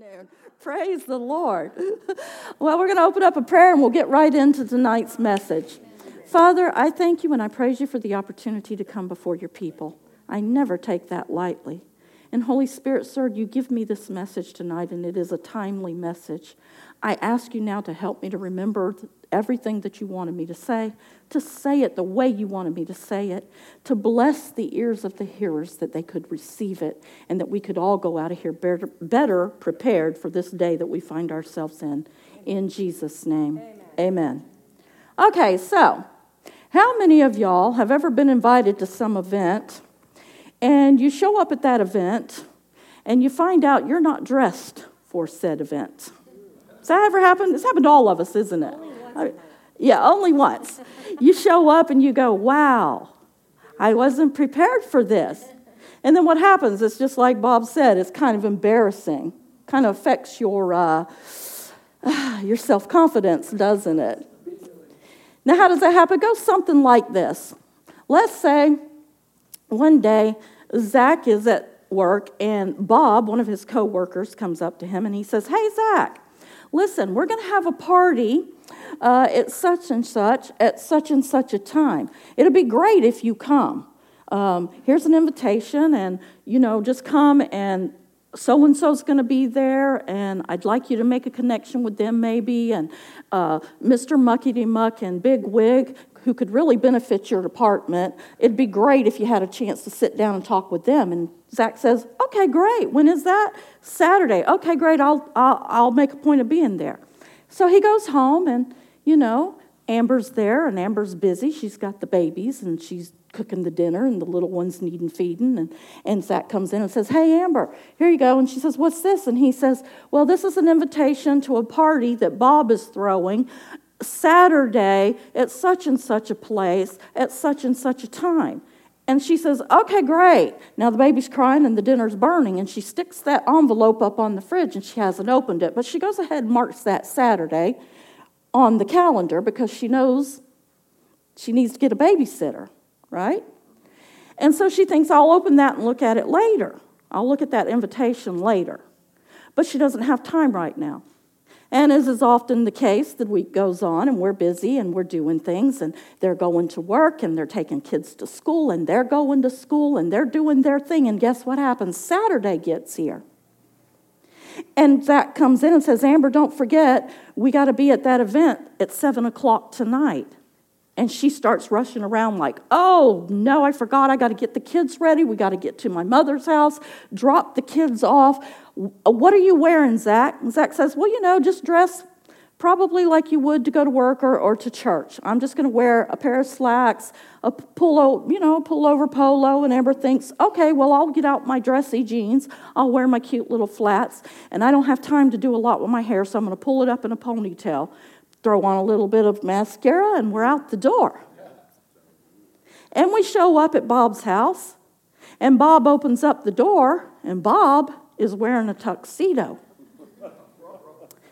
afternoon. Praise the Lord. Well, we're going to open up a prayer and we'll get right into tonight's message. Father, I thank you and I praise you for the opportunity to come before your people. I never take that lightly. And Holy Spirit, sir, you give me this message tonight, and it is a timely message. I ask you now to help me to remember everything that you wanted me to say, to say it the way you wanted me to say it, to bless the ears of the hearers that they could receive it, and that we could all go out of here better, better prepared for this day that we find ourselves in. In Jesus' name, amen. amen. Okay, so how many of y'all have ever been invited to some event and you show up at that event and you find out you're not dressed for said event? Has that ever happened? It's happened to all of us, isn't it? yeah, only once. You show up and you go, wow, I wasn't prepared for this. And then what happens? It's just like Bob said, it's kind of embarrassing, kind of affects your, uh, your self confidence, doesn't it? Now, how does that happen? It goes something like this. Let's say one day Zach is at work and Bob, one of his coworkers, comes up to him and he says, Hey, Zach, listen, we're going to have a party uh, at such and such at such and such a time. It'll be great if you come. Um, here's an invitation, and you know, just come and so and so's going to be there, and I'd like you to make a connection with them, maybe. And uh, Mr. Muckety Muck and Big Wig, who could really benefit your department. It'd be great if you had a chance to sit down and talk with them. And Zach says, Okay, great. When is that? Saturday. Okay, great. I'll, I'll, I'll make a point of being there. So he goes home, and, you know, Amber's there, and Amber's busy. She's got the babies, and she's cooking the dinner, and the little one's needing feeding. And, and Zach comes in and says, Hey, Amber, here you go. And she says, What's this? And he says, Well, this is an invitation to a party that Bob is throwing Saturday at such and such a place at such and such a time. And she says, Okay, great. Now the baby's crying and the dinner's burning. And she sticks that envelope up on the fridge and she hasn't opened it. But she goes ahead and marks that Saturday on the calendar because she knows she needs to get a babysitter, right? And so she thinks, I'll open that and look at it later. I'll look at that invitation later. But she doesn't have time right now. And as is often the case, the week goes on and we're busy and we're doing things and they're going to work and they're taking kids to school and they're going to school and they're doing their thing. And guess what happens? Saturday gets here. And Zach comes in and says, Amber, don't forget, we got to be at that event at 7 o'clock tonight. And she starts rushing around like, oh, no, I forgot. I got to get the kids ready. We got to get to my mother's house, drop the kids off. What are you wearing, Zach? And Zach says, Well, you know, just dress probably like you would to go to work or, or to church. I'm just going to wear a pair of slacks, a pullo, you know, a pullover polo. And Amber thinks, okay, well, I'll get out my dressy jeans. I'll wear my cute little flats. And I don't have time to do a lot with my hair, so I'm going to pull it up in a ponytail, throw on a little bit of mascara, and we're out the door. And we show up at Bob's house, and Bob opens up the door, and Bob is wearing a tuxedo.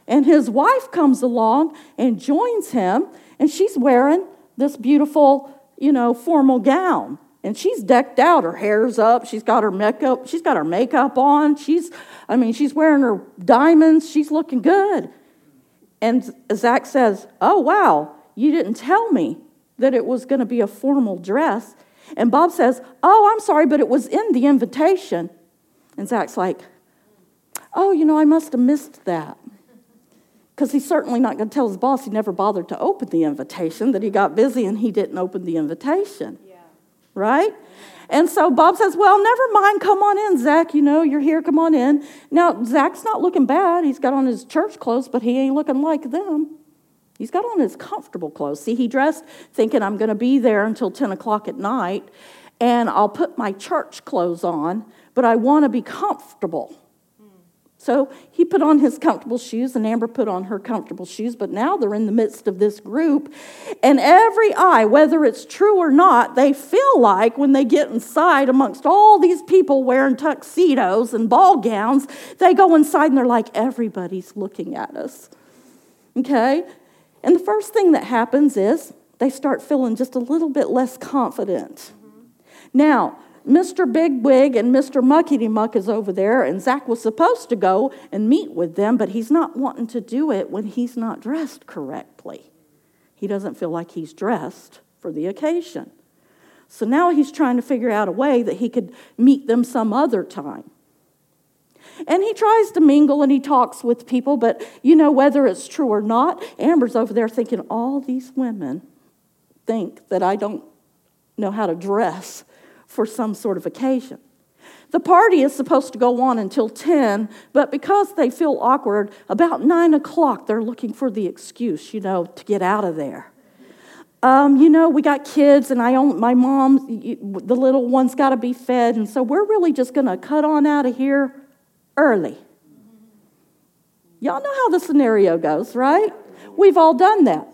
And his wife comes along and joins him, and she's wearing this beautiful, you know, formal gown. And she's decked out, her hair's up, she's got her makeup, she's got her makeup on, she's, I mean, she's wearing her diamonds, she's looking good. And Zach says, Oh, wow, you didn't tell me that it was going to be a formal dress. And Bob says, Oh, I'm sorry, but it was in the invitation. And Zach's like, Oh, you know, I must have missed that. Because he's certainly not going to tell his boss he never bothered to open the invitation, that he got busy and he didn't open the invitation. Yeah. Right? And so Bob says, Well, never mind, come on in, Zach. You know, you're here, come on in. Now, Zach's not looking bad. He's got on his church clothes, but he ain't looking like them. He's got on his comfortable clothes. See, he dressed thinking I'm going to be there until 10 o'clock at night, and I'll put my church clothes on, but I want to be comfortable. So he put on his comfortable shoes, and Amber put on her comfortable shoes, but now they're in the midst of this group. And every eye, whether it's true or not, they feel like when they get inside amongst all these people wearing tuxedos and ball gowns, they go inside and they're like, everybody's looking at us. Okay? And the first thing that happens is they start feeling just a little bit less confident. Now, Mr. Big Wig and Mr. Muckety Muck is over there, and Zach was supposed to go and meet with them, but he's not wanting to do it when he's not dressed correctly. He doesn't feel like he's dressed for the occasion. So now he's trying to figure out a way that he could meet them some other time. And he tries to mingle and he talks with people, but you know, whether it's true or not, Amber's over there thinking, all these women think that I don't know how to dress for some sort of occasion. The party is supposed to go on until 10, but because they feel awkward, about 9 o'clock they're looking for the excuse, you know, to get out of there. Um, you know, we got kids, and I own, my mom, the little one's got to be fed, and so we're really just going to cut on out of here early. Y'all know how the scenario goes, right? We've all done that.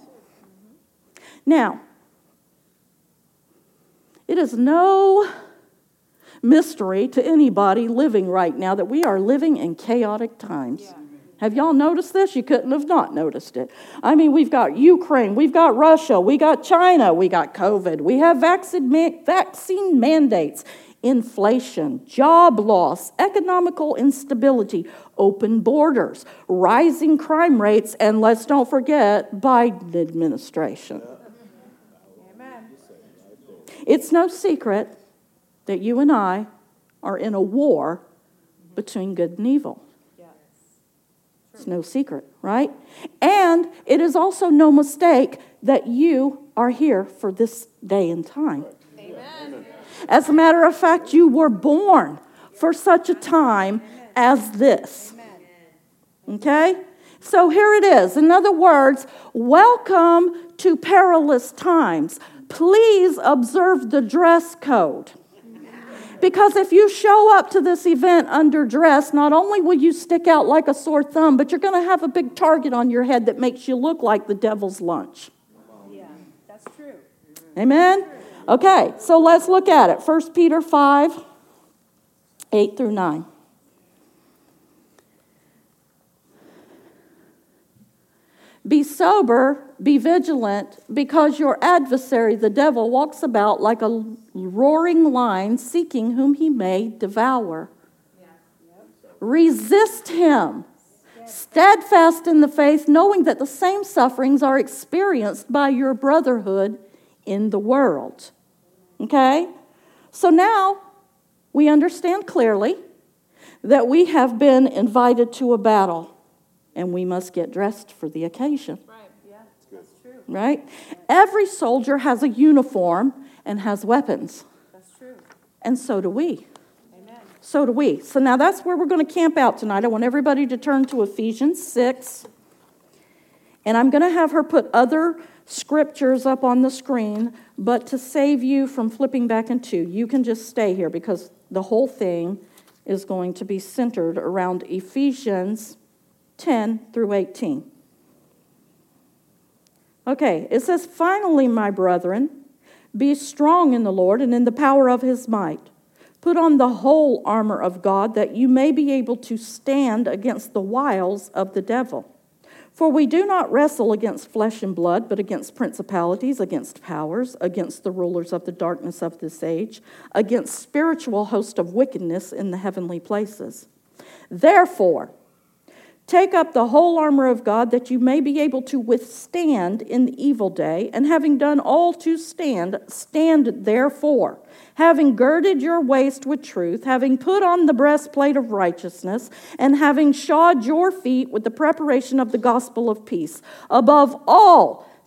Now, it is no mystery to anybody living right now that we are living in chaotic times. Yeah. Have y'all noticed this? You couldn't have not noticed it. I mean, we've got Ukraine, we've got Russia, we got China, we got COVID, we have vaccine, vaccine mandates, inflation, job loss, economical instability, open borders, rising crime rates, and let's don't forget Biden administration. It's no secret that you and I are in a war between good and evil. It's no secret, right? And it is also no mistake that you are here for this day and time. Amen. As a matter of fact, you were born for such a time as this. Okay? So here it is. In other words, welcome to perilous times. Please observe the dress code. Because if you show up to this event underdressed, not only will you stick out like a sore thumb, but you're going to have a big target on your head that makes you look like the devil's lunch. Yeah, that's true. Amen? Okay, so let's look at it. 1 Peter 5 8 through 9. Be sober, be vigilant, because your adversary, the devil, walks about like a roaring lion, seeking whom he may devour. Resist him, steadfast in the faith, knowing that the same sufferings are experienced by your brotherhood in the world. Okay? So now we understand clearly that we have been invited to a battle and we must get dressed for the occasion. Right, yeah, that's true. Right? Every soldier has a uniform and has weapons. That's true. And so do we. Amen. So do we. So now that's where we're going to camp out tonight. I want everybody to turn to Ephesians 6. And I'm going to have her put other scriptures up on the screen, but to save you from flipping back into, you can just stay here because the whole thing is going to be centered around Ephesians 10 through 18. Okay, it says, Finally, my brethren, be strong in the Lord and in the power of his might. Put on the whole armor of God that you may be able to stand against the wiles of the devil. For we do not wrestle against flesh and blood, but against principalities, against powers, against the rulers of the darkness of this age, against spiritual hosts of wickedness in the heavenly places. Therefore, Take up the whole armor of God that you may be able to withstand in the evil day, and having done all to stand, stand therefore. Having girded your waist with truth, having put on the breastplate of righteousness, and having shod your feet with the preparation of the gospel of peace. Above all,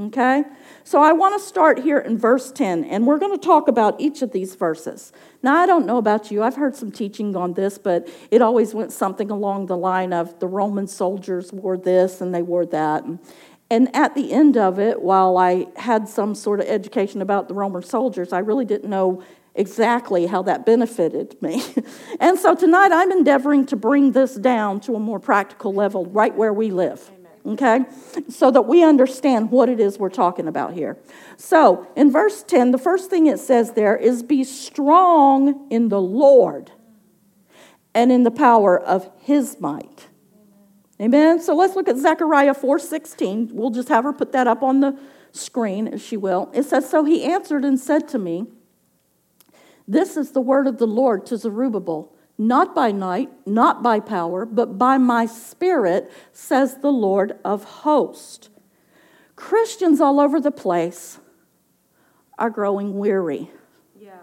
Okay? So I want to start here in verse 10, and we're going to talk about each of these verses. Now, I don't know about you, I've heard some teaching on this, but it always went something along the line of the Roman soldiers wore this and they wore that. And, at the end of it, while I had some sort of education about the Roman soldiers, I really didn't know exactly how that benefited me. and so tonight I'm endeavoring to bring this down to a more practical level right where we live. Okay? So that we understand what it is we're talking about here. So, in verse 10, the first thing it says there is be strong in the Lord and in the power of his might. Amen. So let's look at Zechariah 4:16. We'll just have her put that up on the screen if she will. It says, So he answered and said to me, This is the word of the Lord to Zerubbabel, not by night, not by power, but by my spirit, says the Lord of hosts. Christians all over the place are growing weary. Yeah.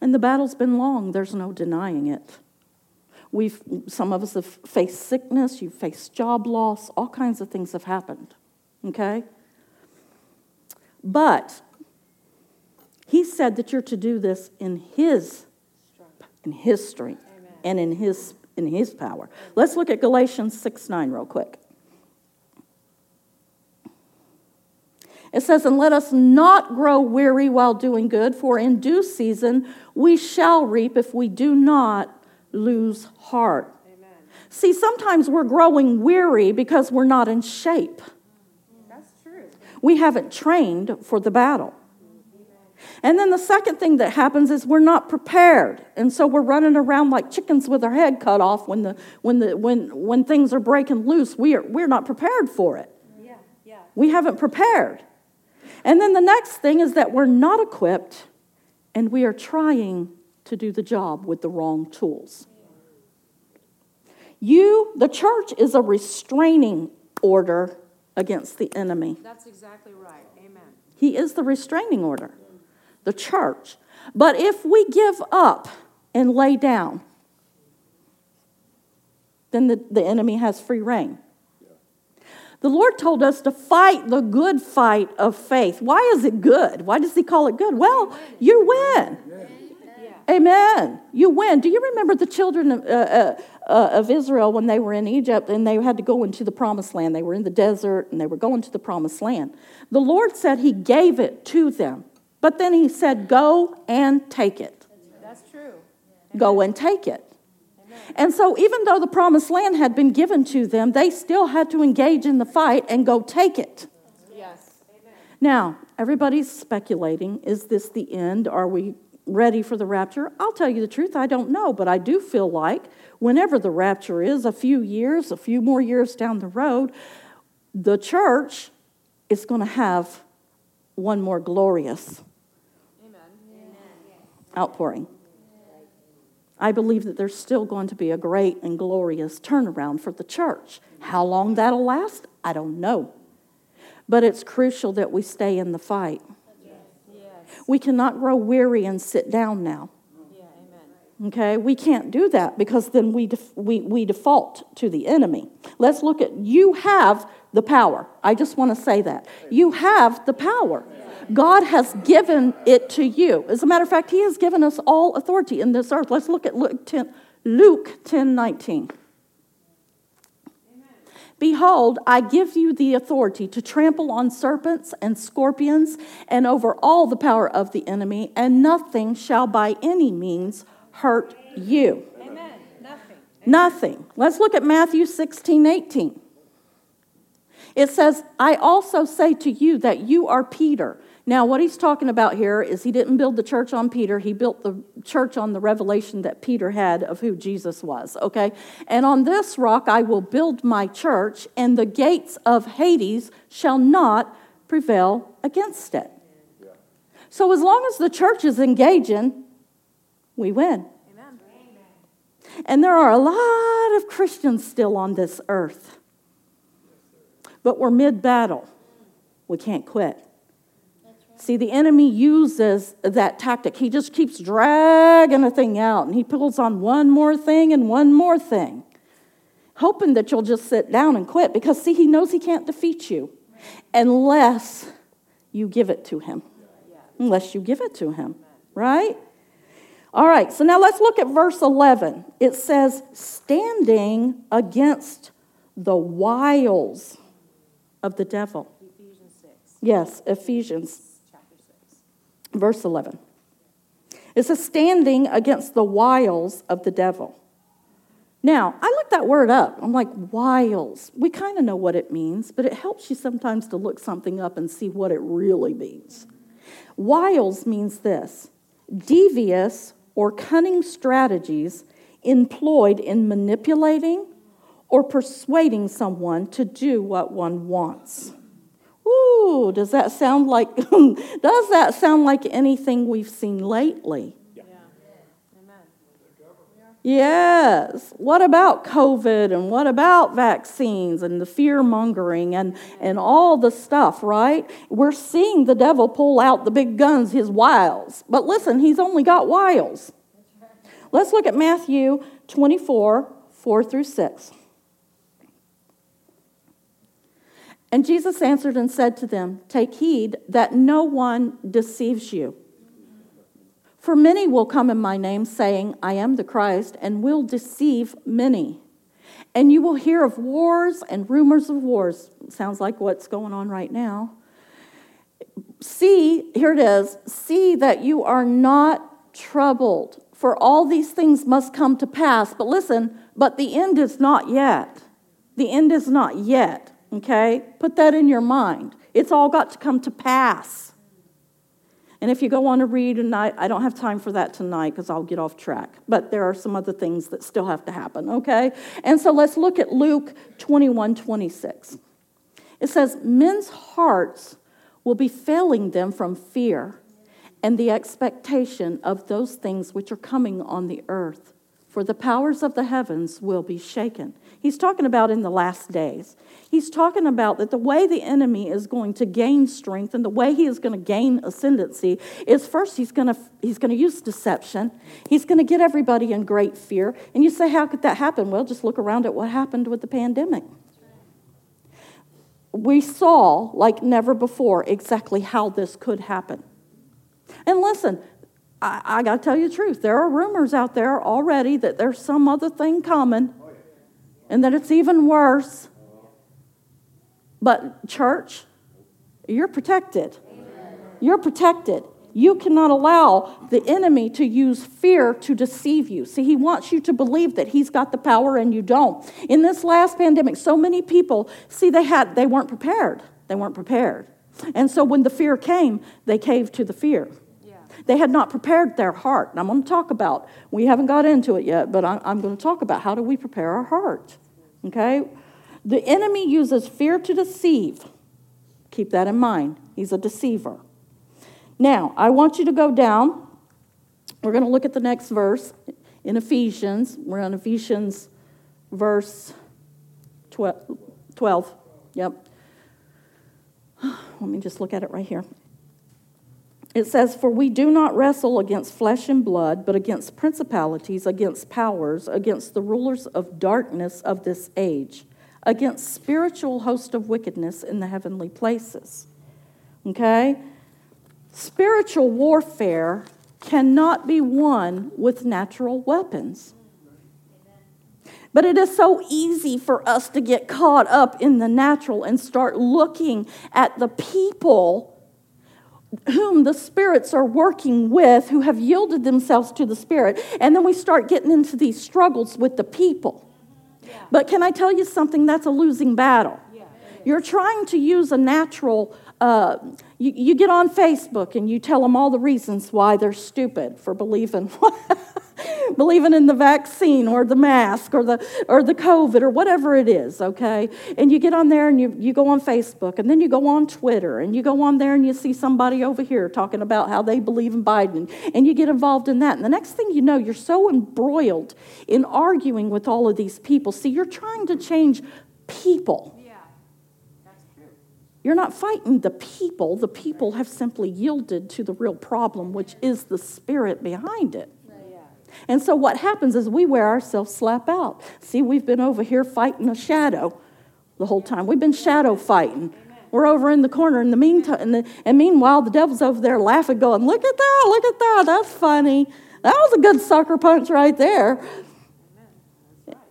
And the battle's been long, there's no denying it. We've, some of us have faced sickness, you've faced job loss, all kinds of things have happened. Okay? But he said that you're to do this in his in his strength Amen. and in his in his power. Let's look at Galatians 6 9 real quick. It says, And let us not grow weary while doing good, for in due season we shall reap if we do not lose heart. Amen. See, sometimes we're growing weary because we're not in shape. That's true. We haven't trained for the battle. And then the second thing that happens is we're not prepared. And so we're running around like chickens with our head cut off when, the, when, the, when, when things are breaking loose. We are, we're not prepared for it. Yeah. Yeah. We haven't prepared. And then the next thing is that we're not equipped and we are trying to do the job with the wrong tools. You, the church, is a restraining order against the enemy. That's exactly right. Amen. He is the restraining order, the church. But if we give up and lay down, then the, the enemy has free reign. The Lord told us to fight the good fight of faith. Why is it good? Why does He call it good? Well, you win. Amen. You win. Do you remember the children of, uh, uh, uh, of Israel when they were in Egypt and they had to go into the promised land? They were in the desert and they were going to the promised land. The Lord said He gave it to them, but then He said, Go and take it. That's true. Go and take it. And so, even though the promised land had been given to them, they still had to engage in the fight and go take it. Yes. Now, everybody's speculating is this the end? Are we ready for the rapture? I'll tell you the truth, I don't know, but I do feel like whenever the rapture is, a few years, a few more years down the road, the church is going to have one more glorious. Outpouring. I believe that there's still going to be a great and glorious turnaround for the church. How long that'll last, I don't know. But it's crucial that we stay in the fight. We cannot grow weary and sit down now. Okay, we can't do that because then we, def- we, we default to the enemy. Let's look at you have the power. I just want to say that. You have the power. God has given it to you. As a matter of fact, He has given us all authority in this earth. Let's look at Luke 10, Luke 10 19. Behold, I give you the authority to trample on serpents and scorpions and over all the power of the enemy, and nothing shall by any means hurt you. Amen. Nothing. Nothing. Let's look at Matthew 16 18. It says, I also say to you that you are Peter. Now, what he's talking about here is he didn't build the church on Peter, he built the church on the revelation that Peter had of who Jesus was, okay? And on this rock I will build my church, and the gates of Hades shall not prevail against it. So, as long as the church is engaging, we win. Amen. And there are a lot of Christians still on this earth. But we're mid battle. We can't quit. See, the enemy uses that tactic. He just keeps dragging a thing out and he pulls on one more thing and one more thing, hoping that you'll just sit down and quit because, see, he knows he can't defeat you unless you give it to him. Unless you give it to him, right? All right, so now let's look at verse 11. It says, standing against the wiles of the devil. Ephesians 6, Yes, Ephesians chapter 6. verse 11. It says, standing against the wiles of the devil. Now, I looked that word up. I'm like, wiles. We kind of know what it means, but it helps you sometimes to look something up and see what it really means. Wiles means this devious or cunning strategies employed in manipulating or persuading someone to do what one wants. Ooh, does that sound like does that sound like anything we've seen lately? Yes. What about COVID and what about vaccines and the fear mongering and, and all the stuff, right? We're seeing the devil pull out the big guns, his wiles. But listen, he's only got wiles. Let's look at Matthew 24 4 through 6. And Jesus answered and said to them, Take heed that no one deceives you. For many will come in my name, saying, I am the Christ, and will deceive many. And you will hear of wars and rumors of wars. Sounds like what's going on right now. See, here it is see that you are not troubled, for all these things must come to pass. But listen, but the end is not yet. The end is not yet, okay? Put that in your mind. It's all got to come to pass. And if you go on to read, and I, I don't have time for that tonight because I'll get off track, but there are some other things that still have to happen, okay? And so let's look at Luke 21 26. It says, Men's hearts will be failing them from fear and the expectation of those things which are coming on the earth, for the powers of the heavens will be shaken. He's talking about in the last days. He's talking about that the way the enemy is going to gain strength and the way he is going to gain ascendancy is first he's going to he's going to use deception. He's going to get everybody in great fear. And you say how could that happen? Well, just look around at what happened with the pandemic. We saw like never before exactly how this could happen. And listen, I, I got to tell you the truth. There are rumors out there already that there's some other thing coming and that it's even worse. But, church, you're protected. You're protected. You cannot allow the enemy to use fear to deceive you. See, he wants you to believe that he's got the power and you don't. In this last pandemic, so many people, see, they had they weren't prepared. They weren't prepared. And so when the fear came, they caved to the fear. They had not prepared their heart. And I'm going to talk about, we haven't got into it yet, but I'm going to talk about how do we prepare our heart. Okay? The enemy uses fear to deceive. Keep that in mind. He's a deceiver. Now, I want you to go down. We're going to look at the next verse in Ephesians. We're on Ephesians verse 12. Yep. Let me just look at it right here. It says, For we do not wrestle against flesh and blood, but against principalities, against powers, against the rulers of darkness of this age against spiritual host of wickedness in the heavenly places. Okay? Spiritual warfare cannot be won with natural weapons. But it is so easy for us to get caught up in the natural and start looking at the people whom the spirits are working with who have yielded themselves to the spirit. And then we start getting into these struggles with the people. But can I tell you something? That's a losing battle. You're trying to use a natural, uh, you, you get on Facebook and you tell them all the reasons why they're stupid for believing. believing in the vaccine or the mask or the or the covid or whatever it is okay? And you get on there and you, you go on facebook and then you go on twitter and you go on there and you see somebody over here talking about how they believe in biden and you get involved in that. And the next thing you know you're so embroiled in arguing with all of these people. See you're trying to change people. Yeah, that's true. you're not fighting the people. The people have simply yielded to the real problem which is the spirit behind it and so what happens is we wear ourselves slap out. See, we've been over here fighting a shadow the whole time. We've been shadow fighting. We're over in the corner in the meantime, and, the, and meanwhile the devil's over there laughing, going, "Look at that! Look at that! That's funny. That was a good sucker punch right there."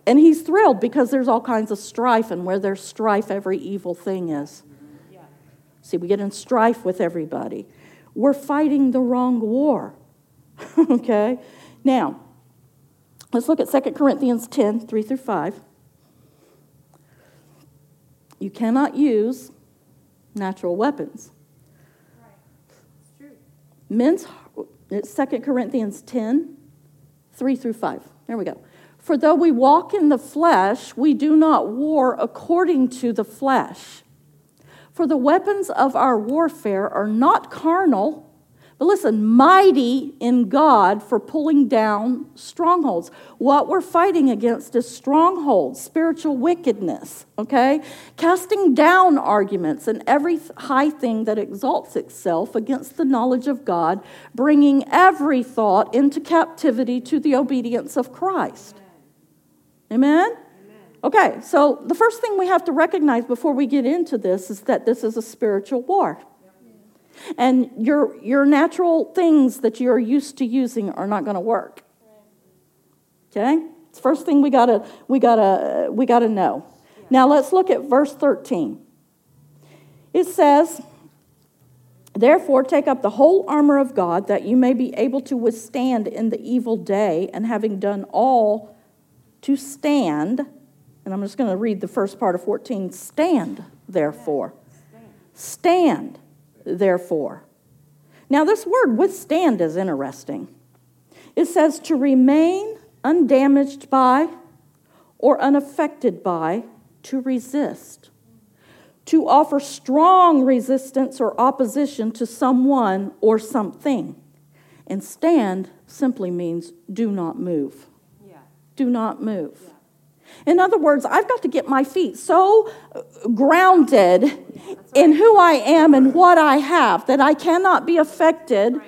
And he's thrilled because there's all kinds of strife, and where there's strife, every evil thing is. See, we get in strife with everybody. We're fighting the wrong war. okay? Now, Let's look at 2 Corinthians 10 3 through 5. You cannot use natural weapons. Men's, it's 2 Corinthians 10 3 through 5. There we go. For though we walk in the flesh, we do not war according to the flesh. For the weapons of our warfare are not carnal but listen, mighty in God for pulling down strongholds. What we're fighting against is strongholds, spiritual wickedness, okay? Casting down arguments and every high thing that exalts itself against the knowledge of God, bringing every thought into captivity to the obedience of Christ. Amen? Okay, so the first thing we have to recognize before we get into this is that this is a spiritual war. And your, your natural things that you're used to using are not going to work. Okay? It's first thing we gotta we gotta we gotta know. Now let's look at verse 13. It says, Therefore, take up the whole armor of God that you may be able to withstand in the evil day, and having done all to stand. And I'm just going to read the first part of 14 stand, therefore. Stand therefore. Now, this word withstand is interesting. It says to remain undamaged by or unaffected by, to resist. To offer strong resistance or opposition to someone or something. And stand simply means do not move. Yeah. Do not move. Yeah. In other words, I've got to get my feet so uh, grounded in who I am and what I have that I cannot be affected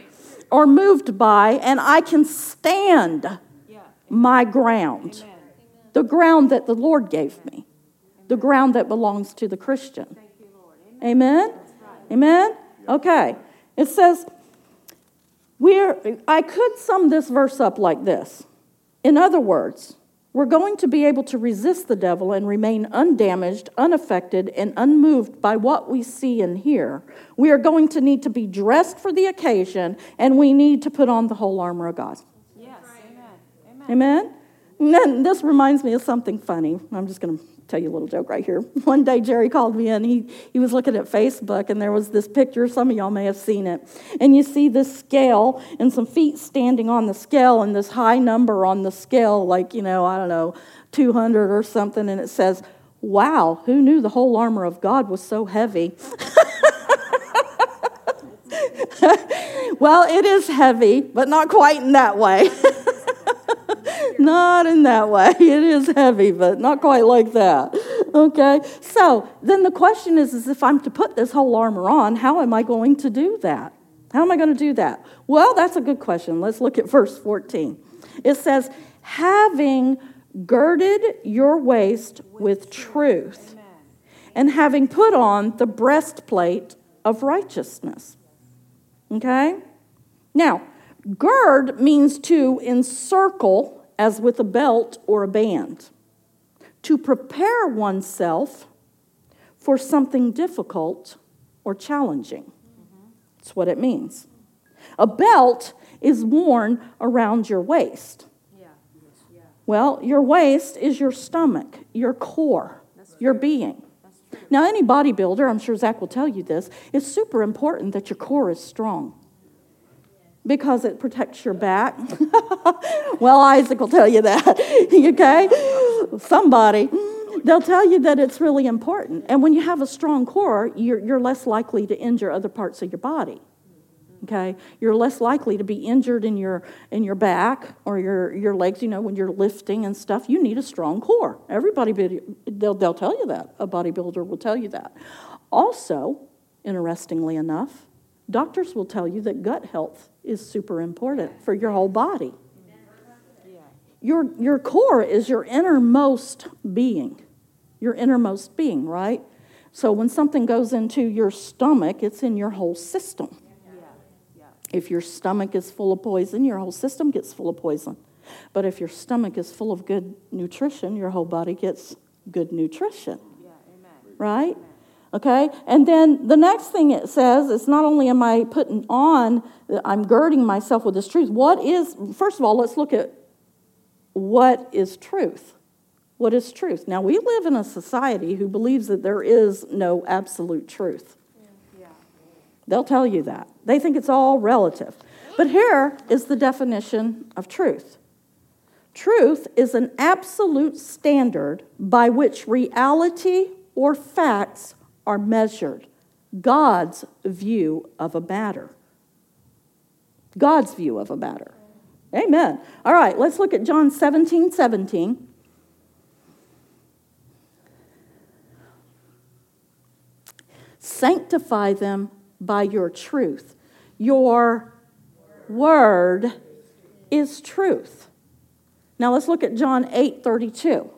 or moved by, and I can stand my ground, the ground that the Lord gave me, the ground that belongs to the Christian. Amen? Amen? Okay. It says, we're, I could sum this verse up like this. In other words, we're going to be able to resist the devil and remain undamaged, unaffected, and unmoved by what we see and hear. We are going to need to be dressed for the occasion, and we need to put on the whole armor of God. Yes. Amen. Amen. And then this reminds me of something funny. I'm just going to tell you a little joke right here. One day, Jerry called me in. He, he was looking at Facebook, and there was this picture. Some of y'all may have seen it. And you see this scale and some feet standing on the scale, and this high number on the scale, like, you know, I don't know, 200 or something. And it says, Wow, who knew the whole armor of God was so heavy? well, it is heavy, but not quite in that way. not in that way. It is heavy, but not quite like that. Okay? So then the question is, is if I'm to put this whole armor on, how am I going to do that? How am I going to do that? Well, that's a good question. Let's look at verse 14. It says, having girded your waist with truth, and having put on the breastplate of righteousness. Okay? Now, gird means to encircle as with a belt or a band, to prepare oneself for something difficult or challenging. That's what it means. A belt is worn around your waist. Yeah. Yeah. Well, your waist is your stomach, your core, your being. Now, any bodybuilder, I'm sure Zach will tell you this, it's super important that your core is strong because it protects your back. well, Isaac will tell you that, okay? Somebody. They'll tell you that it's really important. And when you have a strong core, you're, you're less likely to injure other parts of your body. Okay? You're less likely to be injured in your, in your back or your, your legs, you know, when you're lifting and stuff. You need a strong core. Everybody, they'll, they'll tell you that. A bodybuilder will tell you that. Also, interestingly enough, doctors will tell you that gut health is super important for your whole body. Your, your core is your innermost being, your innermost being, right? So when something goes into your stomach, it's in your whole system. If your stomach is full of poison, your whole system gets full of poison. But if your stomach is full of good nutrition, your whole body gets good nutrition. Right? Okay? And then the next thing it says is not only am I putting on, I'm girding myself with this truth. What is, first of all, let's look at what is truth? What is truth? Now, we live in a society who believes that there is no absolute truth. Yeah. They'll tell you that. They think it's all relative. But here is the definition of truth truth is an absolute standard by which reality or facts are measured, God's view of a matter. God's view of a matter. Amen. All right, let's look at John 17 17. Sanctify them by your truth. Your word is truth. Now let's look at John 8 32.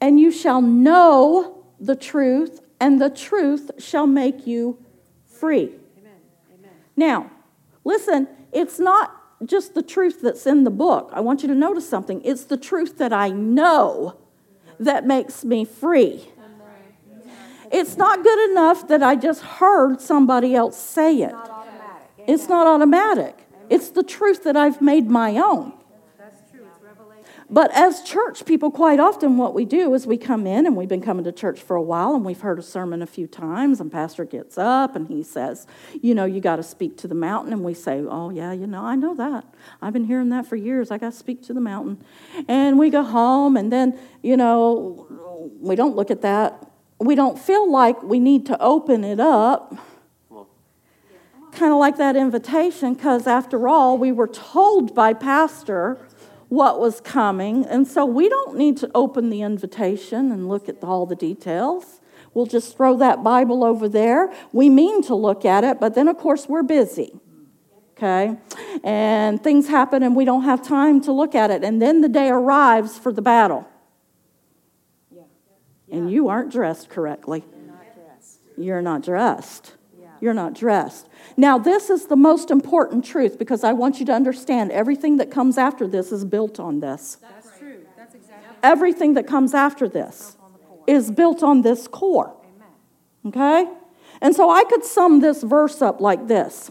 And you shall know the truth, and the truth shall make you free. Amen. Amen. Now, listen, it's not just the truth that's in the book. I want you to notice something. It's the truth that I know that makes me free. It's not good enough that I just heard somebody else say it. It's not automatic. It's the truth that I've made my own. That's true. It's revelation. But as church people, quite often what we do is we come in and we've been coming to church for a while and we've heard a sermon a few times, and Pastor gets up and he says, You know, you got to speak to the mountain. And we say, Oh, yeah, you know, I know that. I've been hearing that for years. I got to speak to the mountain. And we go home and then, you know, we don't look at that. We don't feel like we need to open it up kind of like that invitation because after all we were told by pastor what was coming. And so we don't need to open the invitation and look at all the details. We'll just throw that bible over there. We mean to look at it but then of course we're busy okay? And things happen and we don't have time to look at it. And then the day arrives for the battle. Yeah. and you aren't dressed correctly. You're not dressed. you're not dressed. Yeah. You're not dressed. Now, this is the most important truth because I want you to understand everything that comes after this is built on this. That's true. That's exactly Everything that comes after this is built on this core. Amen. Okay? And so I could sum this verse up like this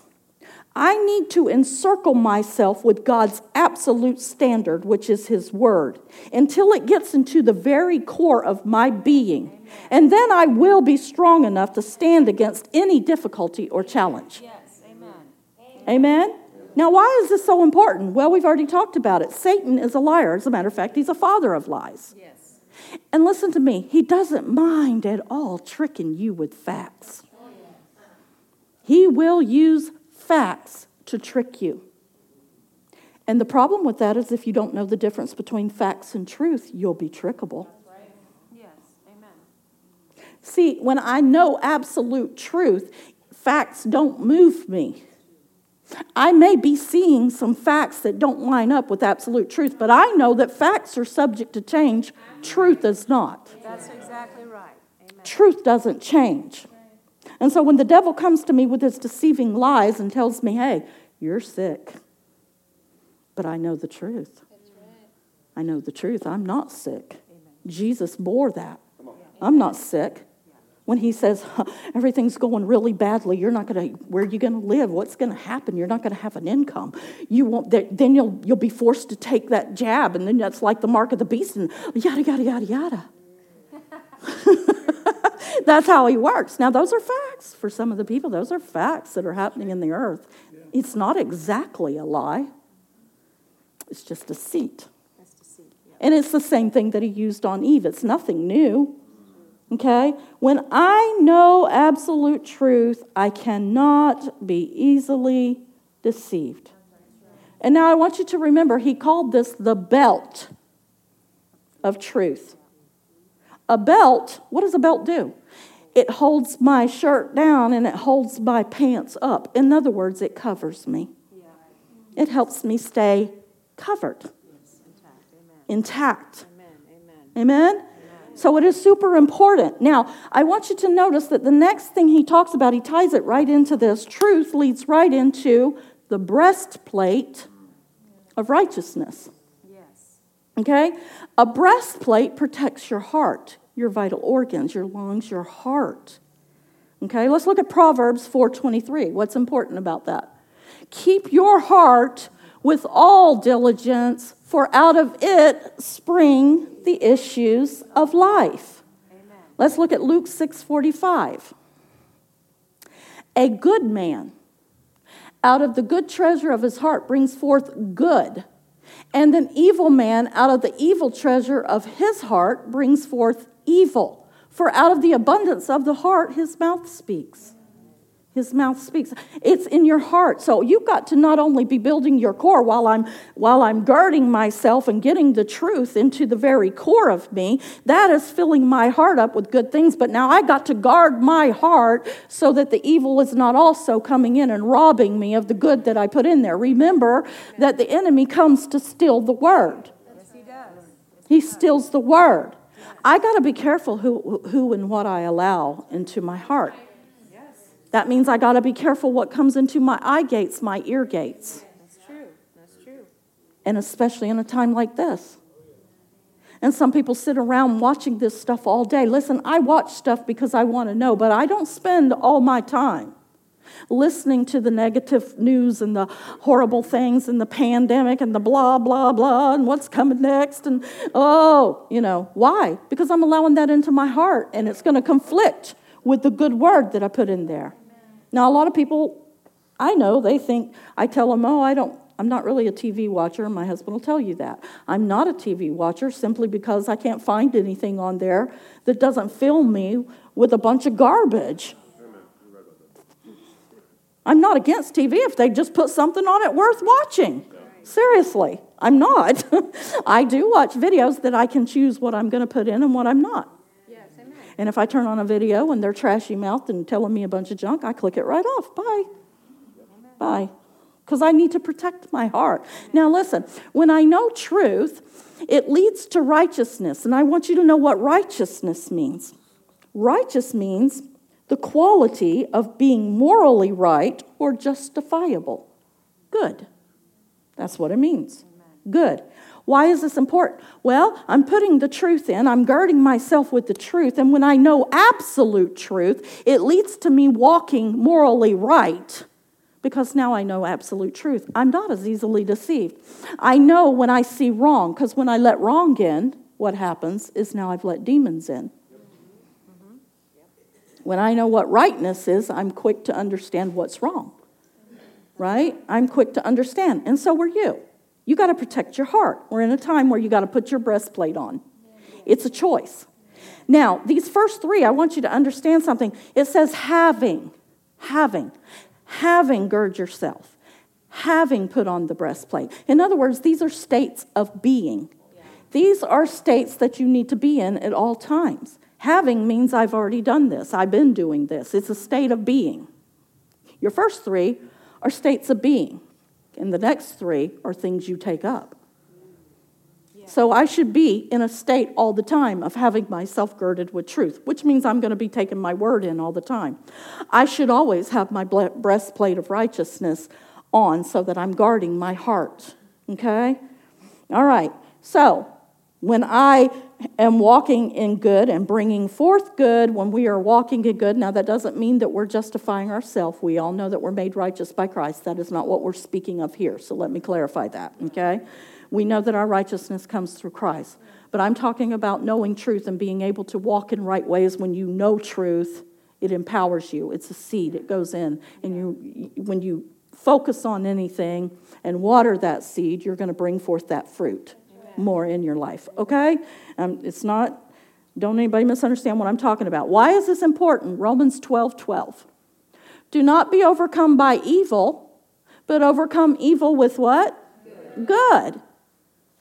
I need to encircle myself with God's absolute standard, which is His Word, until it gets into the very core of my being. And then I will be strong enough to stand against any difficulty or challenge. Yes. Amen. Amen? Now, why is this so important? Well, we've already talked about it. Satan is a liar. As a matter of fact, he's a father of lies. Yes. And listen to me, he doesn't mind at all tricking you with facts. Oh, he will use facts to trick you. And the problem with that is if you don't know the difference between facts and truth, you'll be trickable. Yes. Amen. See, when I know absolute truth, facts don't move me. I may be seeing some facts that don't line up with absolute truth, but I know that facts are subject to change. Truth is not. That's exactly right. Amen. Truth doesn't change. And so when the devil comes to me with his deceiving lies and tells me, hey, you're sick, but I know the truth. I know the truth. I'm not sick. Jesus bore that. I'm not sick. When he says "Huh, everything's going really badly, you're not going to. Where are you going to live? What's going to happen? You're not going to have an income. You won't. Then you'll you'll be forced to take that jab, and then that's like the mark of the beast, and yada yada yada yada. That's how he works. Now, those are facts for some of the people. Those are facts that are happening in the earth. It's not exactly a lie, it's just deceit. That's deceit. Yeah. And it's the same thing that he used on Eve. It's nothing new. Okay? When I know absolute truth, I cannot be easily deceived. And now I want you to remember, he called this the belt of truth. A belt, what does a belt do? It holds my shirt down and it holds my pants up. In other words, it covers me. It helps me stay covered, Intact. Amen. So it is super important. Now, I want you to notice that the next thing he talks about, he ties it right into this. Truth leads right into the breastplate of righteousness. Yes. Okay? A breastplate protects your heart, your vital organs, your lungs, your heart. Okay? Let's look at Proverbs 4:23. What's important about that? Keep your heart with all diligence, for out of it spring the issues of life. Amen. Let's look at Luke 6:45. A good man out of the good treasure of his heart brings forth good, and an evil man out of the evil treasure of his heart brings forth evil. For out of the abundance of the heart his mouth speaks. His mouth speaks. It's in your heart. So you've got to not only be building your core while I'm while I'm guarding myself and getting the truth into the very core of me. That is filling my heart up with good things. But now I got to guard my heart so that the evil is not also coming in and robbing me of the good that I put in there. Remember that the enemy comes to steal the word. Yes, he does. He steals the word. I got to be careful who, who and what I allow into my heart. That means I got to be careful what comes into my eye gates, my ear gates, that's true. That's true. and especially in a time like this. And some people sit around watching this stuff all day. Listen, I watch stuff because I want to know, but I don't spend all my time listening to the negative news and the horrible things and the pandemic and the blah, blah, blah, and what's coming next. And oh, you know, why? Because I'm allowing that into my heart and it's going to conflict with the good word that I put in there. Now, a lot of people I know, they think, I tell them, oh, I don't, I'm not really a TV watcher. My husband will tell you that. I'm not a TV watcher simply because I can't find anything on there that doesn't fill me with a bunch of garbage. I'm not against TV if they just put something on it worth watching. Seriously, I'm not. I do watch videos that I can choose what I'm going to put in and what I'm not. Yes. And if I turn on a video and they're trashy mouthed and telling me a bunch of junk, I click it right off. Bye. Bye. Because I need to protect my heart. Now, listen, when I know truth, it leads to righteousness. And I want you to know what righteousness means. Righteous means the quality of being morally right or justifiable. Good. That's what it means. Good. Why is this important? Well, I'm putting the truth in, I'm guarding myself with the truth, and when I know absolute truth, it leads to me walking morally right because now I know absolute truth. I'm not as easily deceived. I know when I see wrong because when I let wrong in, what happens is now I've let demons in. When I know what rightness is, I'm quick to understand what's wrong. Right? I'm quick to understand. And so are you. You got to protect your heart. We're in a time where you got to put your breastplate on. It's a choice. Now, these first three, I want you to understand something. It says having, having, having gird yourself, having put on the breastplate. In other words, these are states of being. These are states that you need to be in at all times. Having means I've already done this, I've been doing this. It's a state of being. Your first three are states of being, and the next three are things you take up. So I should be in a state all the time of having myself girded with truth, which means I'm going to be taking my word in all the time. I should always have my breastplate of righteousness on so that I'm guarding my heart. Okay? All right. So when I am walking in good and bringing forth good, when we are walking in good, now that doesn't mean that we're justifying ourselves. We all know that we're made righteous by Christ. That is not what we're speaking of here. So let me clarify that. Okay? We know that our righteousness comes through Christ. But I'm talking about knowing truth and being able to walk in right ways when you know truth. It empowers you. It's a seed. It goes in. And you, when you focus on anything and water that seed, you're going to bring forth that fruit more in your life. Okay? Um, it's not, don't anybody misunderstand what I'm talking about. Why is this important? Romans 12 12. Do not be overcome by evil, but overcome evil with what? Good. Good.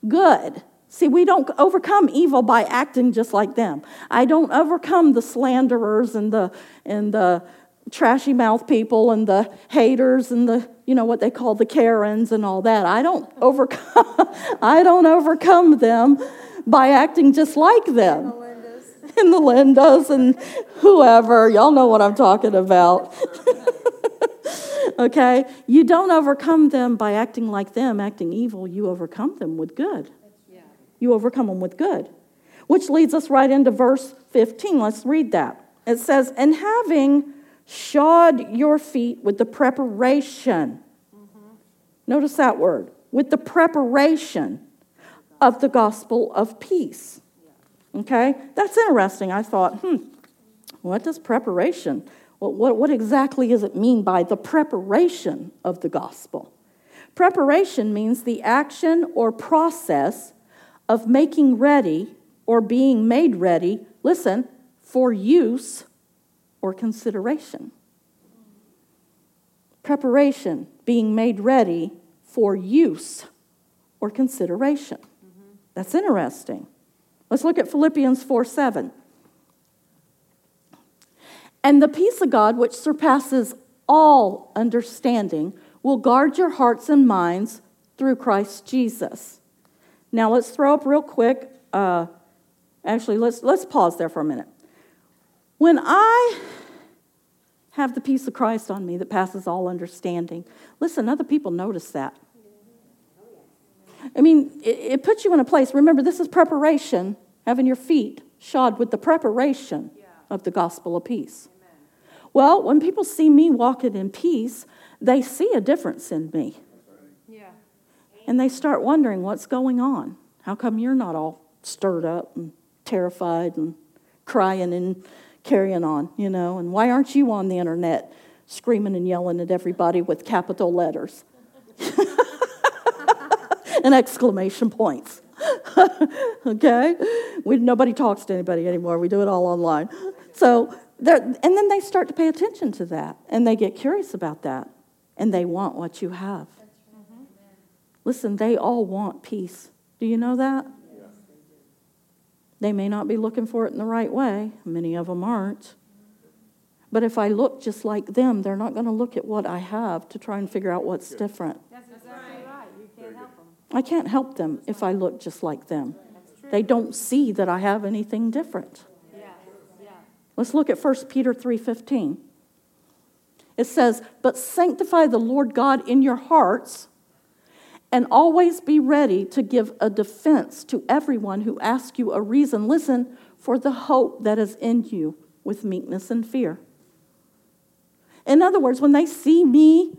Good. See, we don't overcome evil by acting just like them. I don't overcome the slanderers and the and the trashy mouth people and the haters and the you know what they call the Karens and all that. I don't overcome I don't overcome them by acting just like them. And the Lindas and whoever, y'all know what I'm talking about. okay? You don't overcome them by acting like them, acting evil. You overcome them with good. You overcome them with good. Which leads us right into verse 15. Let's read that. It says, And having shod your feet with the preparation. Notice that word with the preparation of the gospel of peace. Okay? That's interesting. I thought, hmm, what does preparation? What, what, what exactly does it mean by the preparation of the gospel? Preparation means the action or process of making ready or being made ready, listen, for use or consideration. Preparation, being made ready for use or consideration. Mm-hmm. That's interesting. Let's look at Philippians 4 7. And the peace of God, which surpasses all understanding, will guard your hearts and minds through Christ Jesus. Now let's throw up real quick. Uh, actually, let's let's pause there for a minute. When I have the peace of Christ on me that passes all understanding, listen, other people notice that. I mean, it, it puts you in a place. Remember, this is preparation, having your feet shod with the preparation of the gospel of peace. Well, when people see me walking in peace, they see a difference in me. Yeah. And they start wondering what's going on. How come you're not all stirred up and terrified and crying and carrying on, you know? And why aren't you on the internet screaming and yelling at everybody with capital letters? and exclamation points. okay? We, nobody talks to anybody anymore. We do it all online. So, and then they start to pay attention to that, and they get curious about that, and they want what you have. Listen, they all want peace. Do you know that? They may not be looking for it in the right way. Many of them aren't. But if I look just like them, they're not going to look at what I have to try and figure out what's different. That's exactly right. You can't help them. I can't help them if I look just like them. They don't see that I have anything different. Let's look at 1 Peter 3:15. It says, "But sanctify the Lord God in your hearts, and always be ready to give a defense to everyone who asks you a reason, listen, for the hope that is in you with meekness and fear." In other words, when they see me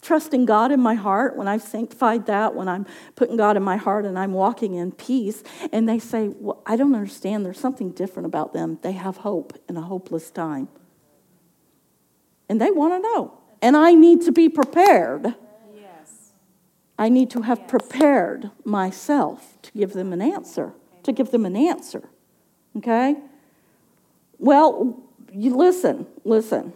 trusting God in my heart, when I've sanctified that, when I'm putting God in my heart and I'm walking in peace, and they say, Well, I don't understand. There's something different about them. They have hope in a hopeless time. And they want to know. And I need to be prepared. I need to have prepared myself to give them an answer, to give them an answer. Okay? Well, you listen, listen.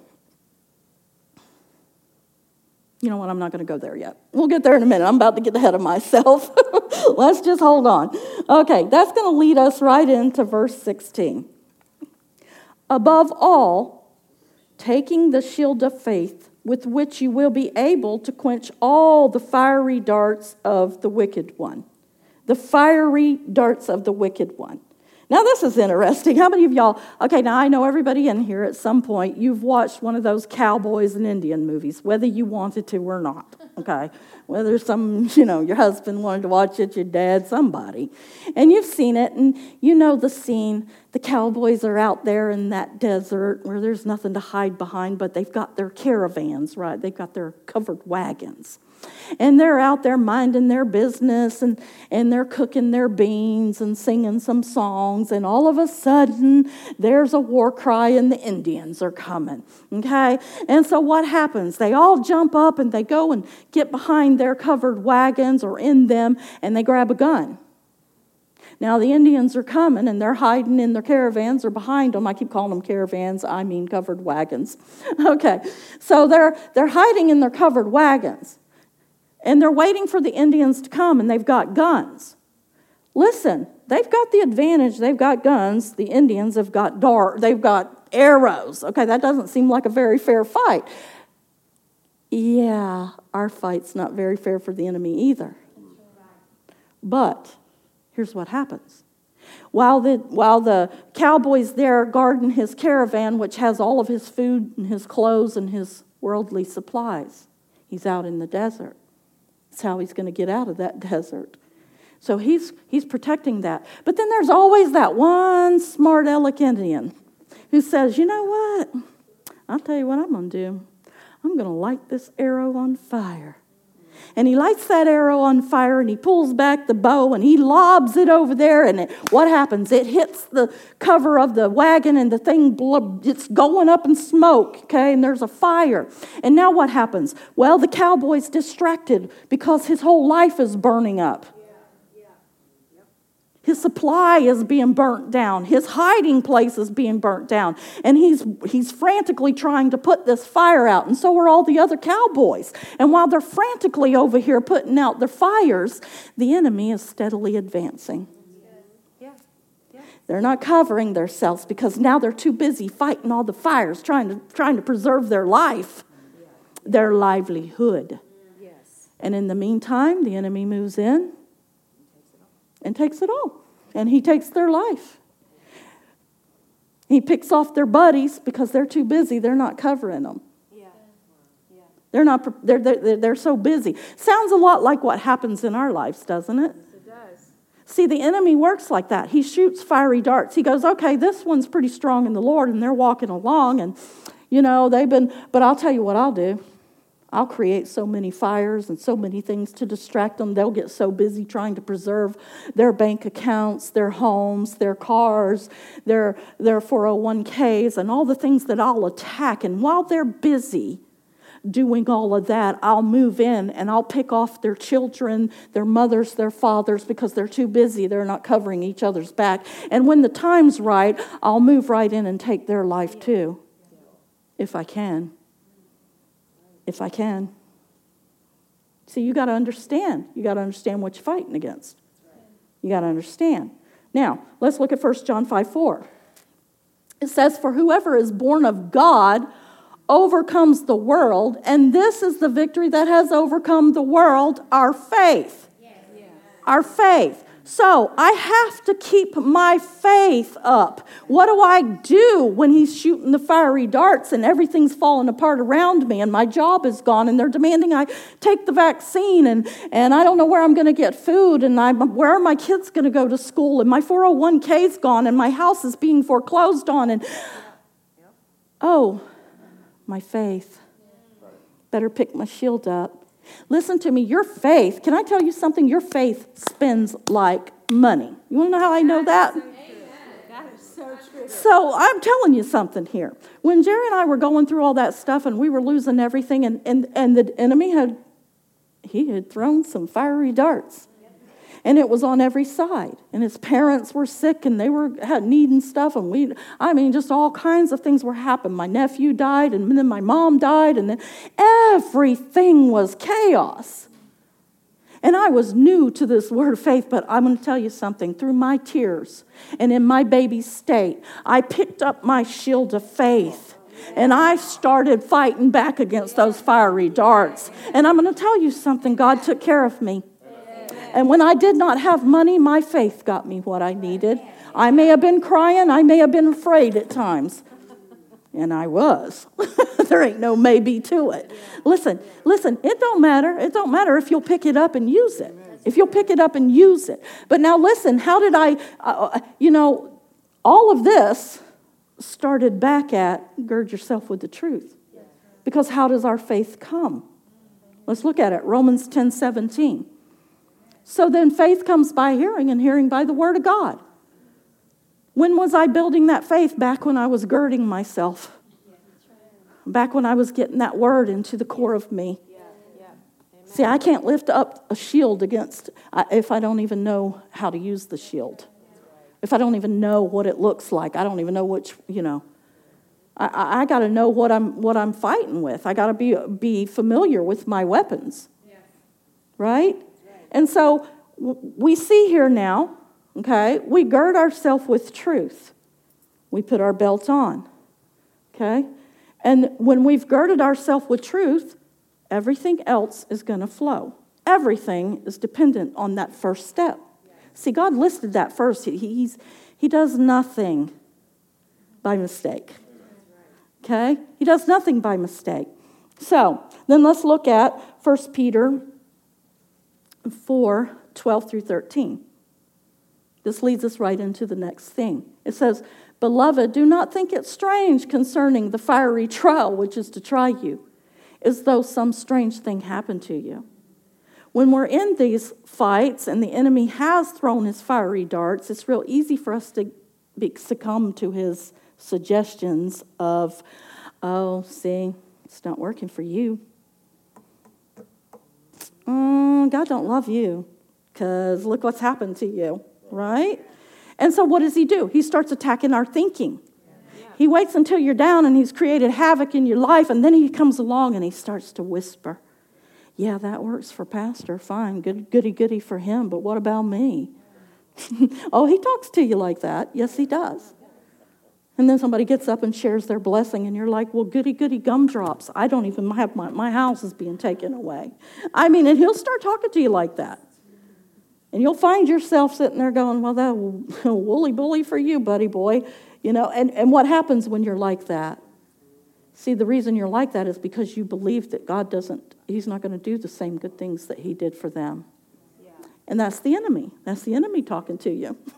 You know what? I'm not going to go there yet. We'll get there in a minute. I'm about to get ahead of myself. Let's just hold on. Okay, that's going to lead us right into verse 16. Above all, taking the shield of faith with which you will be able to quench all the fiery darts of the wicked one. The fiery darts of the wicked one. Now, this is interesting. How many of y'all, okay, now I know everybody in here at some point, you've watched one of those cowboys and Indian movies, whether you wanted to or not, okay? Whether some, you know, your husband wanted to watch it, your dad, somebody. And you've seen it, and you know the scene. The cowboys are out there in that desert where there's nothing to hide behind, but they've got their caravans, right? They've got their covered wagons. And they're out there minding their business and, and they're cooking their beans and singing some songs. And all of a sudden, there's a war cry and the Indians are coming. Okay? And so what happens? They all jump up and they go and get behind their covered wagons or in them and they grab a gun. Now, the Indians are coming and they're hiding in their caravans or behind them. I keep calling them caravans, I mean covered wagons. Okay, so they're, they're hiding in their covered wagons. And they're waiting for the Indians to come, and they've got guns. Listen, they've got the advantage. They've got guns. The Indians have got dart. They've got arrows. Okay, that doesn't seem like a very fair fight. Yeah, our fight's not very fair for the enemy either. But here's what happens. While the, while the cowboy's there guarding his caravan, which has all of his food and his clothes and his worldly supplies, he's out in the desert. That's how he's going to get out of that desert. So he's, he's protecting that. But then there's always that one smart aleck Indian who says, you know what? I'll tell you what I'm going to do. I'm going to light this arrow on fire. And he lights that arrow on fire and he pulls back the bow and he lobs it over there. And it, what happens? It hits the cover of the wagon and the thing, it's going up in smoke, okay? And there's a fire. And now what happens? Well, the cowboy's distracted because his whole life is burning up. His supply is being burnt down. His hiding place is being burnt down. And he's, he's frantically trying to put this fire out. And so are all the other cowboys. And while they're frantically over here putting out their fires, the enemy is steadily advancing. They're not covering themselves because now they're too busy fighting all the fires, trying to, trying to preserve their life, their livelihood. And in the meantime, the enemy moves in and takes it all. And he takes their life. He picks off their buddies because they're too busy, they're not covering them. Yeah. Yeah. They're, not, they're, they're, they're so busy. Sounds a lot like what happens in our lives, doesn't it? It does. See, the enemy works like that. He shoots fiery darts. He goes, okay, this one's pretty strong in the Lord, and they're walking along, and, you know, they've been, but I'll tell you what I'll do. I'll create so many fires and so many things to distract them. They'll get so busy trying to preserve their bank accounts, their homes, their cars, their, their 401ks, and all the things that I'll attack. And while they're busy doing all of that, I'll move in and I'll pick off their children, their mothers, their fathers, because they're too busy. They're not covering each other's back. And when the time's right, I'll move right in and take their life too, if I can if I can. See, you got to understand. You got to understand what you're fighting against. You got to understand. Now, let's look at 1 John 5 4. It says, For whoever is born of God overcomes the world, and this is the victory that has overcome the world our faith. Yes. Our faith. So I have to keep my faith up. What do I do when he's shooting the fiery darts and everything's falling apart around me and my job is gone and they're demanding I take the vaccine and, and I don't know where I'm going to get food and I'm, where are my kids going to go to school and my 401k's gone and my house is being foreclosed on and oh, my faith. Better pick my shield up Listen to me, your faith, can I tell you something? Your faith spends like money. You want to know how I know that? So I'm telling you something here. When Jerry and I were going through all that stuff and we were losing everything, and, and, and the enemy had he had thrown some fiery darts and it was on every side. And his parents were sick and they were needing stuff. And we, I mean, just all kinds of things were happening. My nephew died, and then my mom died, and then everything was chaos. And I was new to this word of faith, but I'm going to tell you something. Through my tears and in my baby state, I picked up my shield of faith and I started fighting back against those fiery darts. And I'm going to tell you something God took care of me. And when I did not have money, my faith got me what I needed. I may have been crying, I may have been afraid at times. And I was. there ain't no maybe to it. Listen, listen, it don't matter. It don't matter if you'll pick it up and use it. If you'll pick it up and use it. But now listen, how did I, uh, uh you know, all of this started back at gird yourself with the truth. Because how does our faith come? Let's look at it. Romans 10 17. So then faith comes by hearing, and hearing by the word of God. When was I building that faith? Back when I was girding myself. Back when I was getting that word into the core of me. See, I can't lift up a shield against if I don't even know how to use the shield. If I don't even know what it looks like, I don't even know which, you know. I, I got to know what I'm, what I'm fighting with. I got to be, be familiar with my weapons. Right? And so we see here now, okay, we gird ourselves with truth. We put our belt on, okay? And when we've girded ourselves with truth, everything else is going to flow. Everything is dependent on that first step. See, God listed that first. He, he's, he does nothing by mistake. Okay? He does nothing by mistake. So, then let's look at 1 Peter 4 12 through 13. This leads us right into the next thing. It says, Beloved, do not think it strange concerning the fiery trial which is to try you, as though some strange thing happened to you. when we're in these fights and the enemy has thrown his fiery darts, it's real easy for us to be, succumb to his suggestions of, oh, see, it's not working for you. Mm, God don't love you because look what's happened to you, right? And so what does he do? He starts attacking our thinking. He waits until you're down and he's created havoc in your life, and then he comes along and he starts to whisper. Yeah, that works for Pastor. Fine, good, goody, goody for him, but what about me? oh, he talks to you like that. Yes, he does. And then somebody gets up and shares their blessing, and you're like, well, goody, goody gumdrops. I don't even have my, my house is being taken away. I mean, and he'll start talking to you like that. And you'll find yourself sitting there going, well, that woolly bully for you, buddy boy. You know, and, and what happens when you're like that? See, the reason you're like that is because you believe that God doesn't, He's not going to do the same good things that He did for them. And that's the enemy. That's the enemy talking to you.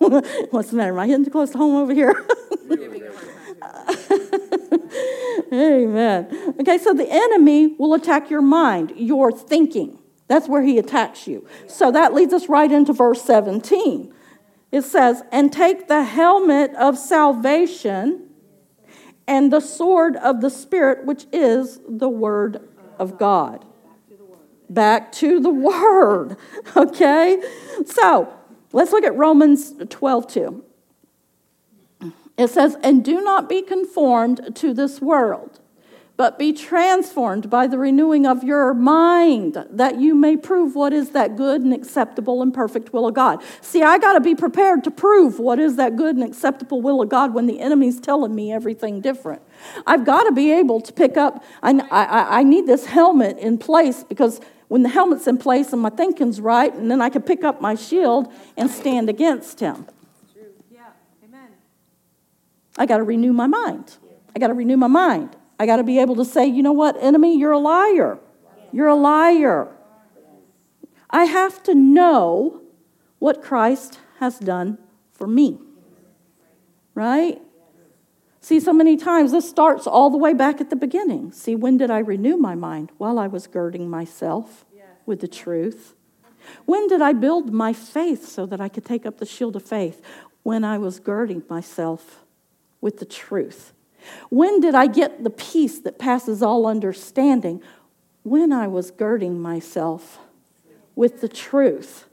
What's the matter? Am I hitting too close to home over here? Amen. Okay, so the enemy will attack your mind, your thinking. That's where he attacks you. So that leads us right into verse 17. It says, And take the helmet of salvation and the sword of the Spirit, which is the Word of God. Back to the Word. Okay? So let's look at Romans 12 2. It says, And do not be conformed to this world but be transformed by the renewing of your mind that you may prove what is that good and acceptable and perfect will of God. See, I got to be prepared to prove what is that good and acceptable will of God when the enemy's telling me everything different. I've got to be able to pick up, I, I, I need this helmet in place because when the helmet's in place and my thinking's right, and then I can pick up my shield and stand against him. Yeah, amen. I got to renew my mind. I got to renew my mind. I got to be able to say, you know what, enemy, you're a liar. You're a liar. I have to know what Christ has done for me. Right? See, so many times this starts all the way back at the beginning. See, when did I renew my mind? While I was girding myself with the truth. When did I build my faith so that I could take up the shield of faith? When I was girding myself with the truth. When did I get the peace that passes all understanding? When I was girding myself with the truth.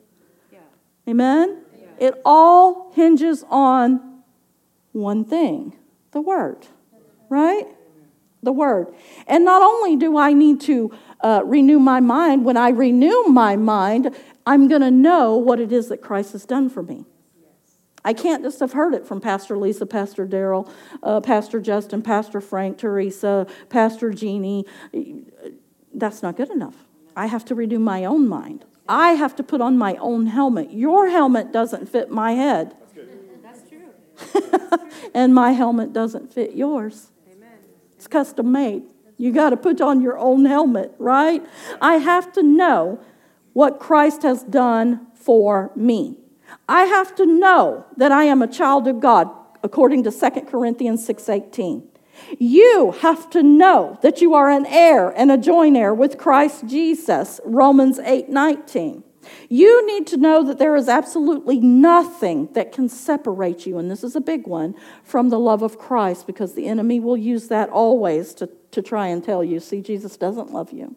Amen? It all hinges on one thing the Word, right? The Word. And not only do I need to uh, renew my mind, when I renew my mind, I'm going to know what it is that Christ has done for me. I can't just have heard it from Pastor Lisa, Pastor Daryl, uh, Pastor Justin, Pastor Frank, Teresa, Pastor Jeannie. That's not good enough. I have to renew my own mind. I have to put on my own helmet. Your helmet doesn't fit my head. And my helmet doesn't fit yours. Amen. It's custom made. You got to put on your own helmet, right? I have to know what Christ has done for me. I have to know that I am a child of God according to 2 Corinthians 6:18. You have to know that you are an heir and a joint heir with Christ Jesus, Romans 8:19. You need to know that there is absolutely nothing that can separate you, and this is a big one, from the love of Christ, because the enemy will use that always to, to try and tell you, see, Jesus doesn't love you.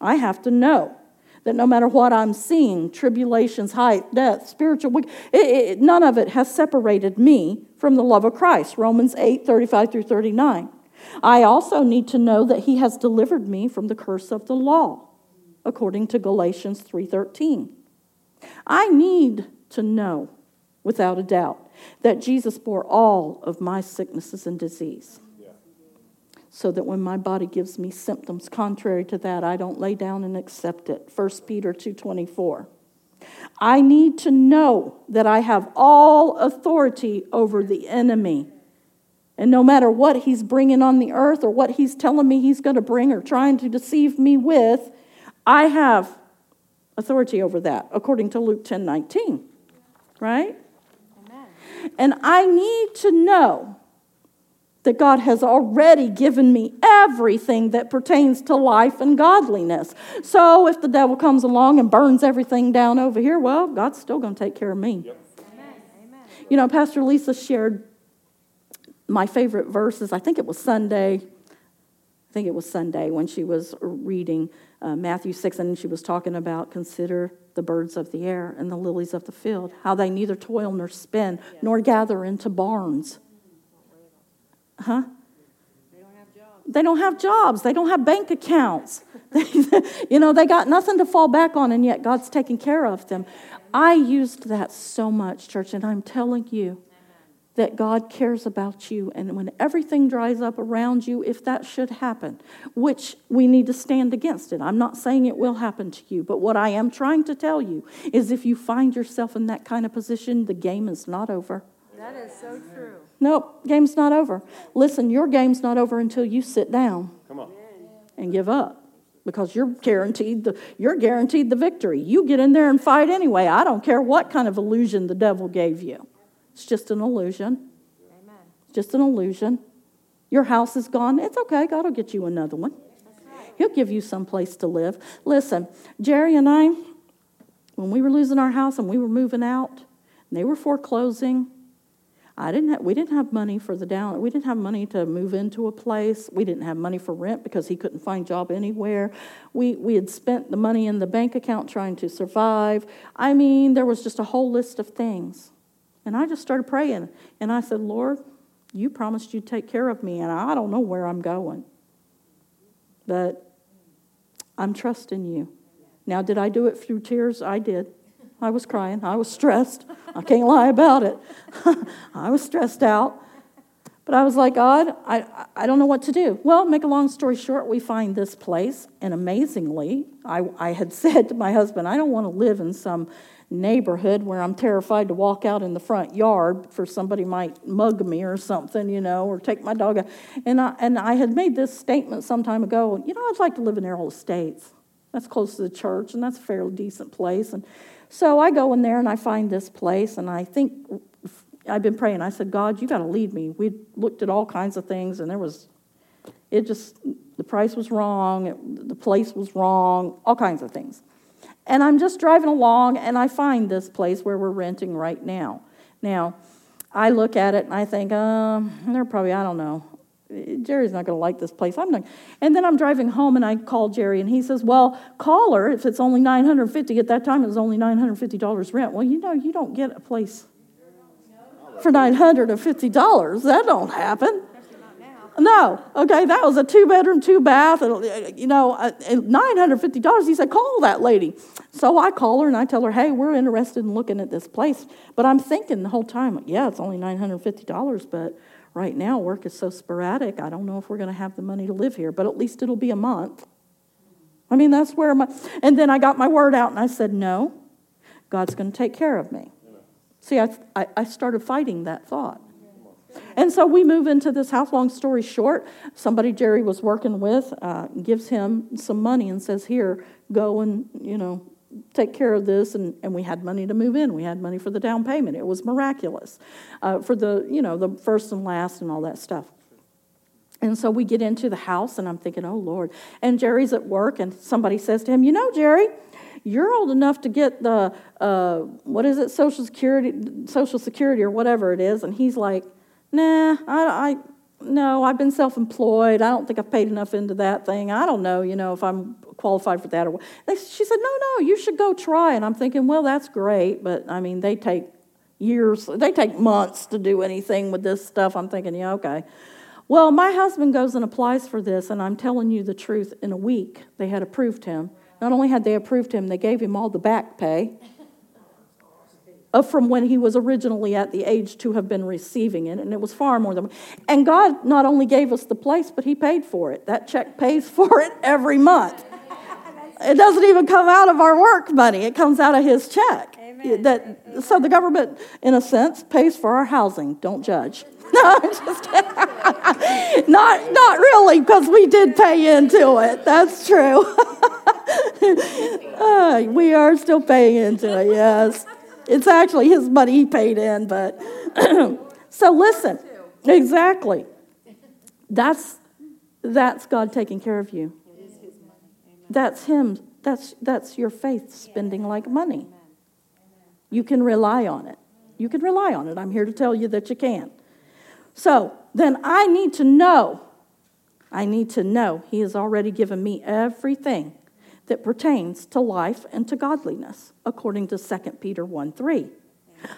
I have to know that no matter what I'm seeing, tribulations, height, death, spiritual, it, it, none of it has separated me from the love of Christ. Romans 8, 35 through 39. I also need to know that he has delivered me from the curse of the law, according to Galatians 3:13. I need to know without a doubt that Jesus bore all of my sicknesses and disease so that when my body gives me symptoms contrary to that i don't lay down and accept it. 1 peter 2.24 i need to know that i have all authority over the enemy. And no matter what he's bringing on the earth or what he's telling me he's going to bring or trying to deceive me with i have authority over that according to luke 10.19 right Amen. and i need to know that God has already given me everything that pertains to life and godliness. So if the devil comes along and burns everything down over here, well, God's still going to take care of me. Yep. You know, Pastor Lisa shared my favorite verses. I think it was Sunday. I think it was Sunday when she was reading uh, Matthew 6, and she was talking about consider the birds of the air and the lilies of the field, how they neither toil nor spin, nor gather into barns. Huh? They don't have jobs. They don't have jobs. They don't have bank accounts. you know, they got nothing to fall back on, and yet God's taking care of them. I used that so much, church, and I'm telling you that God cares about you. And when everything dries up around you, if that should happen, which we need to stand against it. I'm not saying it will happen to you, but what I am trying to tell you is if you find yourself in that kind of position, the game is not over. That is so true. Nope, game's not over. Listen, your game's not over until you sit down. Come on. And give up. Because you're guaranteed the you're guaranteed the victory. You get in there and fight anyway. I don't care what kind of illusion the devil gave you. It's just an illusion. Amen. Just an illusion. Your house is gone. It's okay. God will get you another one. Right. He'll give you some place to live. Listen, Jerry and I, when we were losing our house and we were moving out, and they were foreclosing, I didn't have, we didn't have money for the down. We didn't have money to move into a place. We didn't have money for rent because he couldn't find a job anywhere. We, we had spent the money in the bank account trying to survive. I mean, there was just a whole list of things. And I just started praying. And I said, Lord, you promised you'd take care of me, and I don't know where I'm going. But I'm trusting you. Now, did I do it through tears? I did. I was crying. I was stressed. I can't lie about it. I was stressed out. But I was like, God, I, I don't know what to do. Well, make a long story short, we find this place, and amazingly, I, I had said to my husband, I don't want to live in some neighborhood where I'm terrified to walk out in the front yard for somebody might mug me or something, you know, or take my dog. Out. And I, and I had made this statement some time ago, you know, I'd like to live in Errol Estates. That's close to the church, and that's a fairly decent place. And so I go in there and I find this place, and I think I've been praying. I said, God, you got to lead me. We looked at all kinds of things, and there was, it just, the price was wrong, it, the place was wrong, all kinds of things. And I'm just driving along, and I find this place where we're renting right now. Now, I look at it and I think, um, they're probably, I don't know, Jerry's not going to like this place. I'm not. And then I'm driving home and I call Jerry and he says, "Well, call her if it's only 950. At that time, it was only 950 dollars rent. Well, you know, you don't get a place for 950 dollars. That don't happen. No, okay, that was a two bedroom, two bath, and, uh, you know, uh, $950. He said, call that lady. So I call her and I tell her, hey, we're interested in looking at this place. But I'm thinking the whole time, yeah, it's only $950, but right now work is so sporadic, I don't know if we're going to have the money to live here, but at least it'll be a month. I mean, that's where my, and then I got my word out and I said, no, God's going to take care of me. See, I, I started fighting that thought. And so we move into this house. Long story short, somebody Jerry was working with uh, gives him some money and says, Here, go and, you know, take care of this. And, and we had money to move in. We had money for the down payment. It was miraculous uh, for the, you know, the first and last and all that stuff. And so we get into the house, and I'm thinking, oh, Lord. And Jerry's at work, and somebody says to him, You know, Jerry, you're old enough to get the, uh, what is it, Social Security, Social Security or whatever it is. And he's like, nah, I, I no, I've been self-employed. I don't think I've paid enough into that thing. I don't know, you know, if I'm qualified for that or what. She said, no, no, you should go try. And I'm thinking, well, that's great, but I mean, they take years, they take months to do anything with this stuff. I'm thinking, yeah, okay. Well, my husband goes and applies for this, and I'm telling you the truth. In a week, they had approved him. Not only had they approved him, they gave him all the back pay from when he was originally at the age to have been receiving it, and it was far more than. And God not only gave us the place, but He paid for it. That check pays for it every month. It doesn't even come out of our work money; it comes out of His check. Amen. That so the government, in a sense, pays for our housing. Don't judge. No, just not not really, because we did pay into it. That's true. uh, we are still paying into it. Yes. It's actually his money he paid in, but so listen. Exactly. That's that's God taking care of you. That's him. That's that's your faith spending like money. You can rely on it. You can rely on it. I'm here to tell you that you can. So, then I need to know. I need to know he has already given me everything that pertains to life and to godliness, according to 2 Peter 1 3.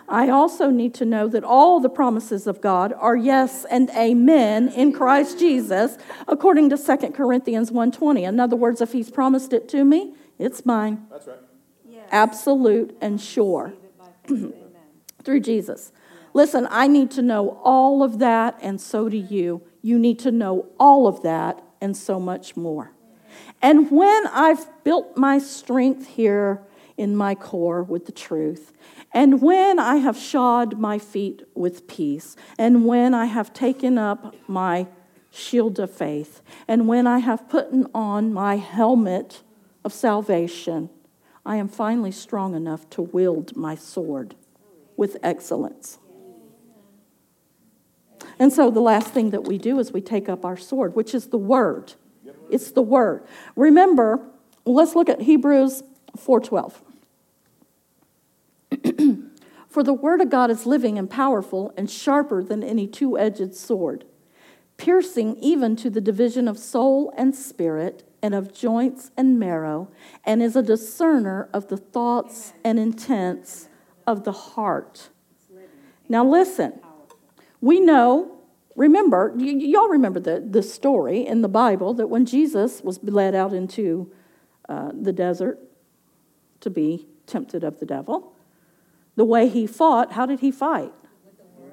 I also need to know that all the promises of God are yes and amen in Christ Jesus, according to 2 Corinthians 1:20. In other words, if he's promised it to me, it's mine. That's right. Yes. Absolute and sure. Through Jesus. Listen, I need to know all of that, and so do you. You need to know all of that and so much more. And when I've built my strength here in my core with the truth, and when I have shod my feet with peace, and when I have taken up my shield of faith, and when I have put on my helmet of salvation, I am finally strong enough to wield my sword with excellence. And so the last thing that we do is we take up our sword, which is the word. It's the word. Remember, let's look at Hebrews 4:12. For the word of God is living and powerful and sharper than any two-edged sword, piercing even to the division of soul and spirit and of joints and marrow, and is a discerner of the thoughts and intents of the heart. Now listen. We know, remember, y- y'all remember the, the story in the Bible that when Jesus was led out into uh, the desert to be tempted of the devil, the way he fought, how did he fight?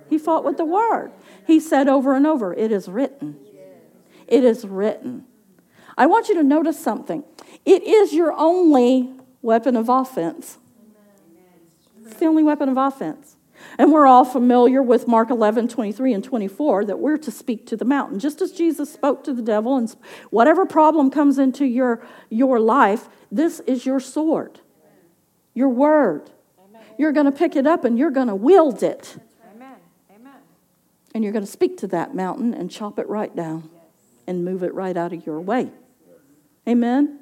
He fought with the word. He said over and over, It is written. It is written. I want you to notice something. It is your only weapon of offense. It's the only weapon of offense. And we're all familiar with Mark 11, 23 and 24 that we're to speak to the mountain. Just as Jesus spoke to the devil, and whatever problem comes into your, your life, this is your sword, your word. You're going to pick it up and you're going to wield it. Amen. Amen. And you're going to speak to that mountain and chop it right down and move it right out of your way. Amen?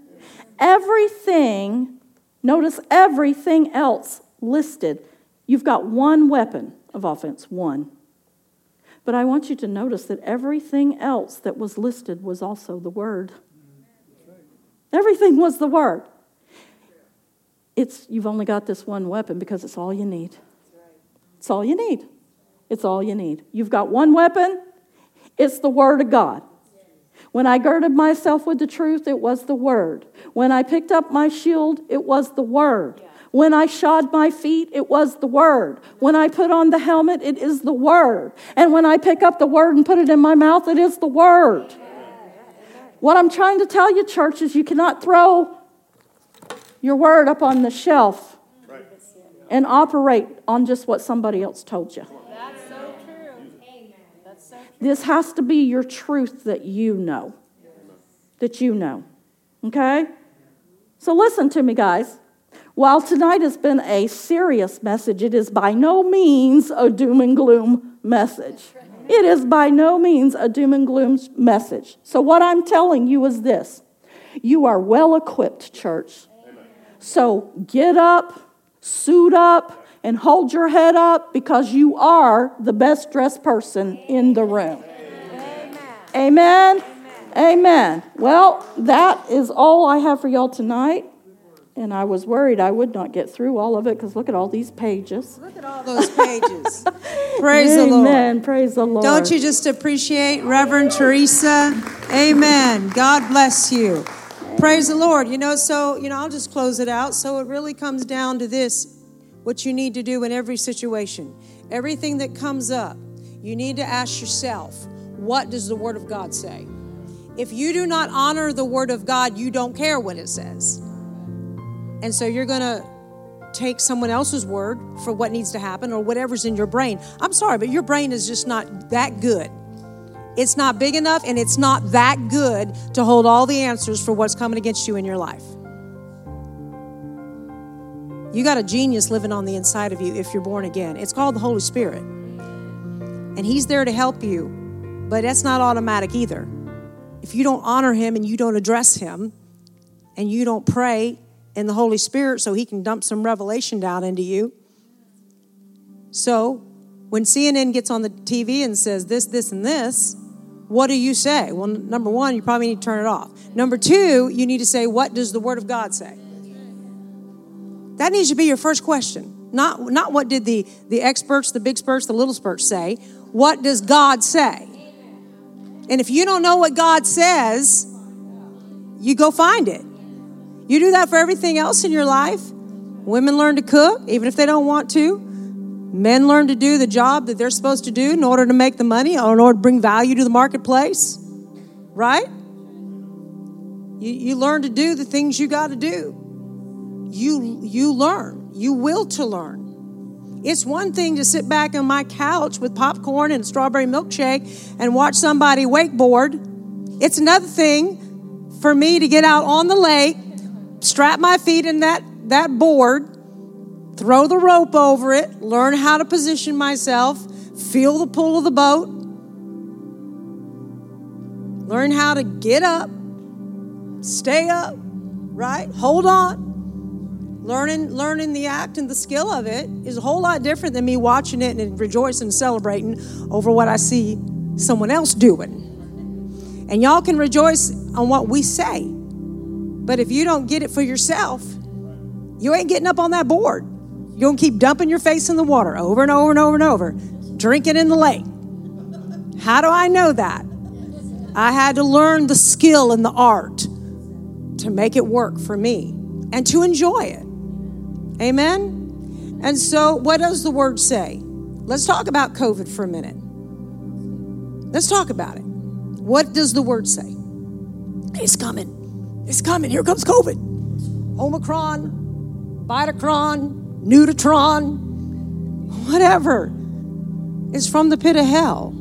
Everything, notice everything else listed. You've got one weapon of offense, one. But I want you to notice that everything else that was listed was also the word. Everything was the word. It's you've only got this one weapon because it's all you need. It's all you need. It's all you need. You've got one weapon, it's the word of God. When I girded myself with the truth, it was the word. When I picked up my shield, it was the word. When I shod my feet, it was the word. When I put on the helmet, it is the word. And when I pick up the word and put it in my mouth, it is the word. What I'm trying to tell you, church, is you cannot throw your word up on the shelf and operate on just what somebody else told you. That's so true. That's so. This has to be your truth that you know. That you know. Okay? So listen to me, guys. While tonight has been a serious message, it is by no means a doom and gloom message. It is by no means a doom and gloom message. So, what I'm telling you is this you are well equipped, church. So, get up, suit up, and hold your head up because you are the best dressed person in the room. Amen. Amen. Well, that is all I have for y'all tonight. And I was worried I would not get through all of it because look at all these pages. Look at all those pages. Praise the Lord. Amen. Praise the Lord. Don't you just appreciate Reverend Teresa? Amen. God bless you. Praise the Lord. You know, so, you know, I'll just close it out. So it really comes down to this what you need to do in every situation. Everything that comes up, you need to ask yourself, what does the Word of God say? If you do not honor the Word of God, you don't care what it says. And so you're going to take someone else's word for what needs to happen or whatever's in your brain. I'm sorry, but your brain is just not that good. It's not big enough and it's not that good to hold all the answers for what's coming against you in your life. You got a genius living on the inside of you if you're born again. It's called the Holy Spirit. And He's there to help you But that's not automatic either. If you don't honor him and you don't address him and you don't pray in the Holy Spirit so he can dump some revelation down into you. So when CNN gets on the TV and says this, this, and this, what do you say? Well, number one, you probably need to turn it off. Number two, you need to say, what does the Word of God say? That needs to be your first question. Not, not what did the, the experts, the big spurts, the little spurts say. What does God say? And if you don't know what God says, you go find it. You do that for everything else in your life. Women learn to cook, even if they don't want to. Men learn to do the job that they're supposed to do in order to make the money or in order to bring value to the marketplace. Right? You, you learn to do the things you got to do. You, you learn. You will to learn. It's one thing to sit back on my couch with popcorn and a strawberry milkshake and watch somebody wakeboard. It's another thing for me to get out on the lake strap my feet in that, that board, throw the rope over it, learn how to position myself, feel the pull of the boat, learn how to get up, stay up, right? Hold on. Learning, learning the act and the skill of it is a whole lot different than me watching it and rejoicing and celebrating over what I see someone else doing. And y'all can rejoice on what we say. But if you don't get it for yourself, you ain't getting up on that board. You're going to keep dumping your face in the water over and over and over and over, drinking in the lake. How do I know that? I had to learn the skill and the art to make it work for me and to enjoy it. Amen? And so, what does the word say? Let's talk about COVID for a minute. Let's talk about it. What does the word say? It's coming. It's coming. Here comes COVID. Omicron, Bitacron, Nutritron, whatever. It's from the pit of hell.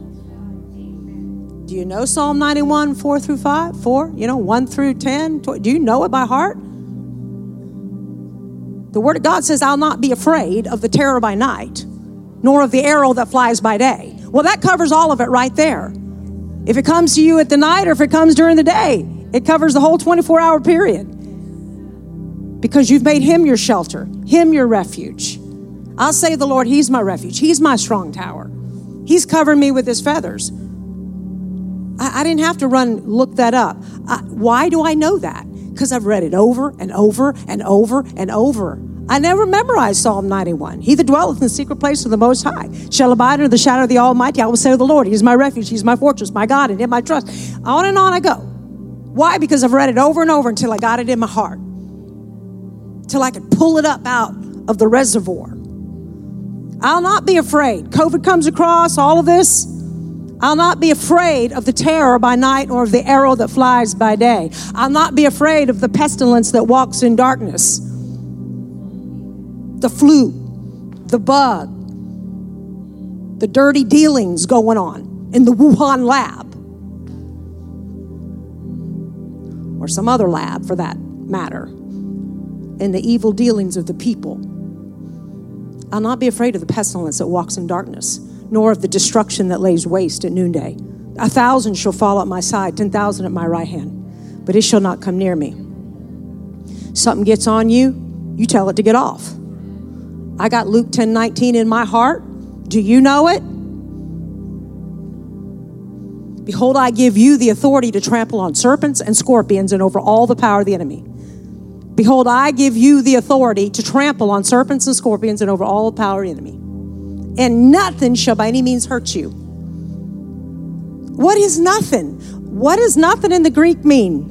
Do you know Psalm 91, 4 through 5? 4? You know, 1 through 10? Do you know it by heart? The Word of God says, I'll not be afraid of the terror by night, nor of the arrow that flies by day. Well, that covers all of it right there. If it comes to you at the night or if it comes during the day, it covers the whole 24 hour period because you've made Him your shelter, Him your refuge. I'll say, The Lord, He's my refuge, He's my strong tower. He's covering me with His feathers. I, I didn't have to run look that up. I, why do I know that? Because I've read it over and over and over and over. I never memorized Psalm 91. He that dwelleth in the secret place of the Most High shall abide under the shadow of the Almighty. I will say of the Lord, He is my refuge, He's my fortress, my God, and in my trust. On and on I go. Why? Because I've read it over and over until I got it in my heart, till I could pull it up out of the reservoir. I'll not be afraid. COVID comes across, all of this. I'll not be afraid of the terror by night or of the arrow that flies by day. I'll not be afraid of the pestilence that walks in darkness, the flu, the bug, the dirty dealings going on in the Wuhan lab. Or some other lab for that matter, and the evil dealings of the people. I'll not be afraid of the pestilence that walks in darkness, nor of the destruction that lays waste at noonday. A thousand shall fall at my side, ten thousand at my right hand, but it shall not come near me. Something gets on you, you tell it to get off. I got Luke 10 19 in my heart. Do you know it? Behold, I give you the authority to trample on serpents and scorpions and over all the power of the enemy. Behold, I give you the authority to trample on serpents and scorpions and over all the power of the enemy. And nothing shall by any means hurt you. What is nothing? What does nothing in the Greek mean?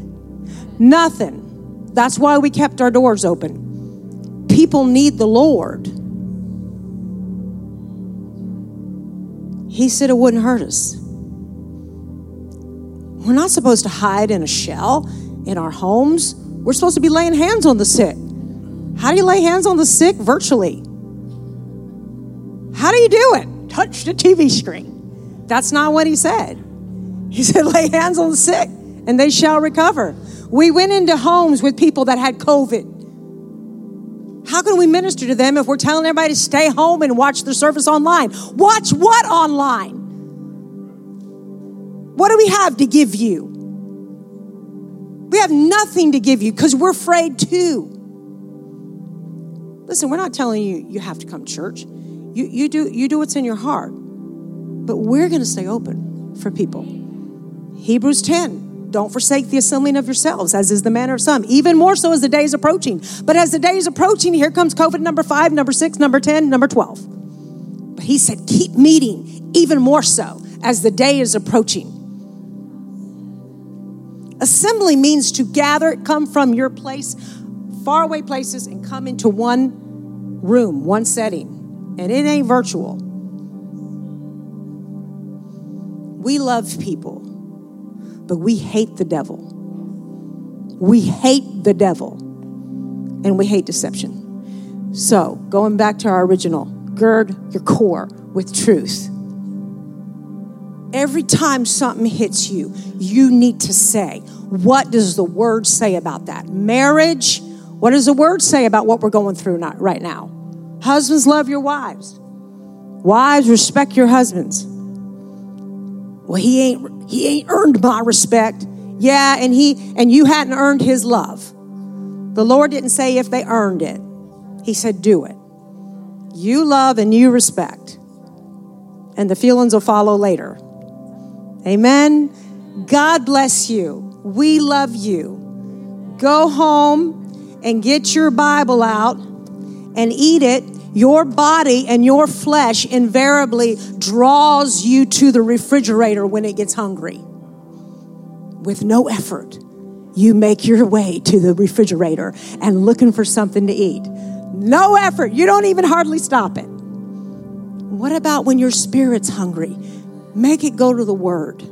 Nothing. That's why we kept our doors open. People need the Lord. He said it wouldn't hurt us. We're not supposed to hide in a shell in our homes. We're supposed to be laying hands on the sick. How do you lay hands on the sick? Virtually. How do you do it? Touch the TV screen. That's not what he said. He said, lay hands on the sick and they shall recover. We went into homes with people that had COVID. How can we minister to them if we're telling everybody to stay home and watch the service online? Watch what online? What do we have to give you? We have nothing to give you because we're afraid too. Listen, we're not telling you you have to come to church. You, you, do, you do what's in your heart. But we're going to stay open for people. Hebrews 10 don't forsake the assembling of yourselves, as is the manner of some, even more so as the day is approaching. But as the day is approaching, here comes COVID number five, number six, number 10, number 12. But he said, keep meeting, even more so as the day is approaching. Assembly means to gather, come from your place, faraway places, and come into one room, one setting. And it ain't virtual. We love people, but we hate the devil. We hate the devil, and we hate deception. So, going back to our original, gird your core with truth. Every time something hits you, you need to say, What does the word say about that? Marriage, what does the word say about what we're going through right now? Husbands, love your wives. Wives, respect your husbands. Well, he ain't he ain't earned my respect. Yeah, and he and you hadn't earned his love. The Lord didn't say if they earned it. He said do it. You love and you respect. And the feelings will follow later. Amen. God bless you. We love you. Go home and get your Bible out and eat it your body and your flesh invariably draws you to the refrigerator when it gets hungry. With no effort, you make your way to the refrigerator and looking for something to eat. No effort. You don't even hardly stop it. What about when your spirit's hungry? Make it go to the Word.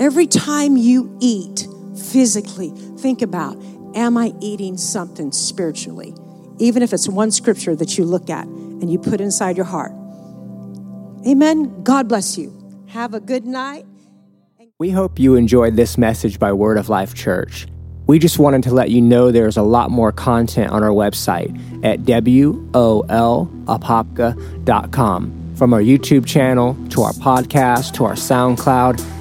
Every time you eat physically, think about Am I eating something spiritually? even if it's one scripture that you look at and you put inside your heart. Amen. God bless you. Have a good night. We hope you enjoyed this message by Word of Life Church. We just wanted to let you know there's a lot more content on our website at wolapopka.com. From our YouTube channel to our podcast to our SoundCloud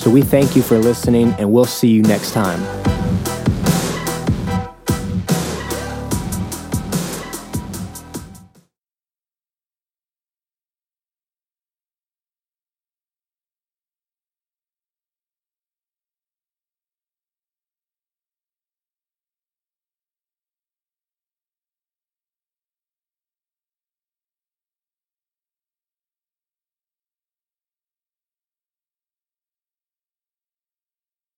So we thank you for listening, and we'll see you next time.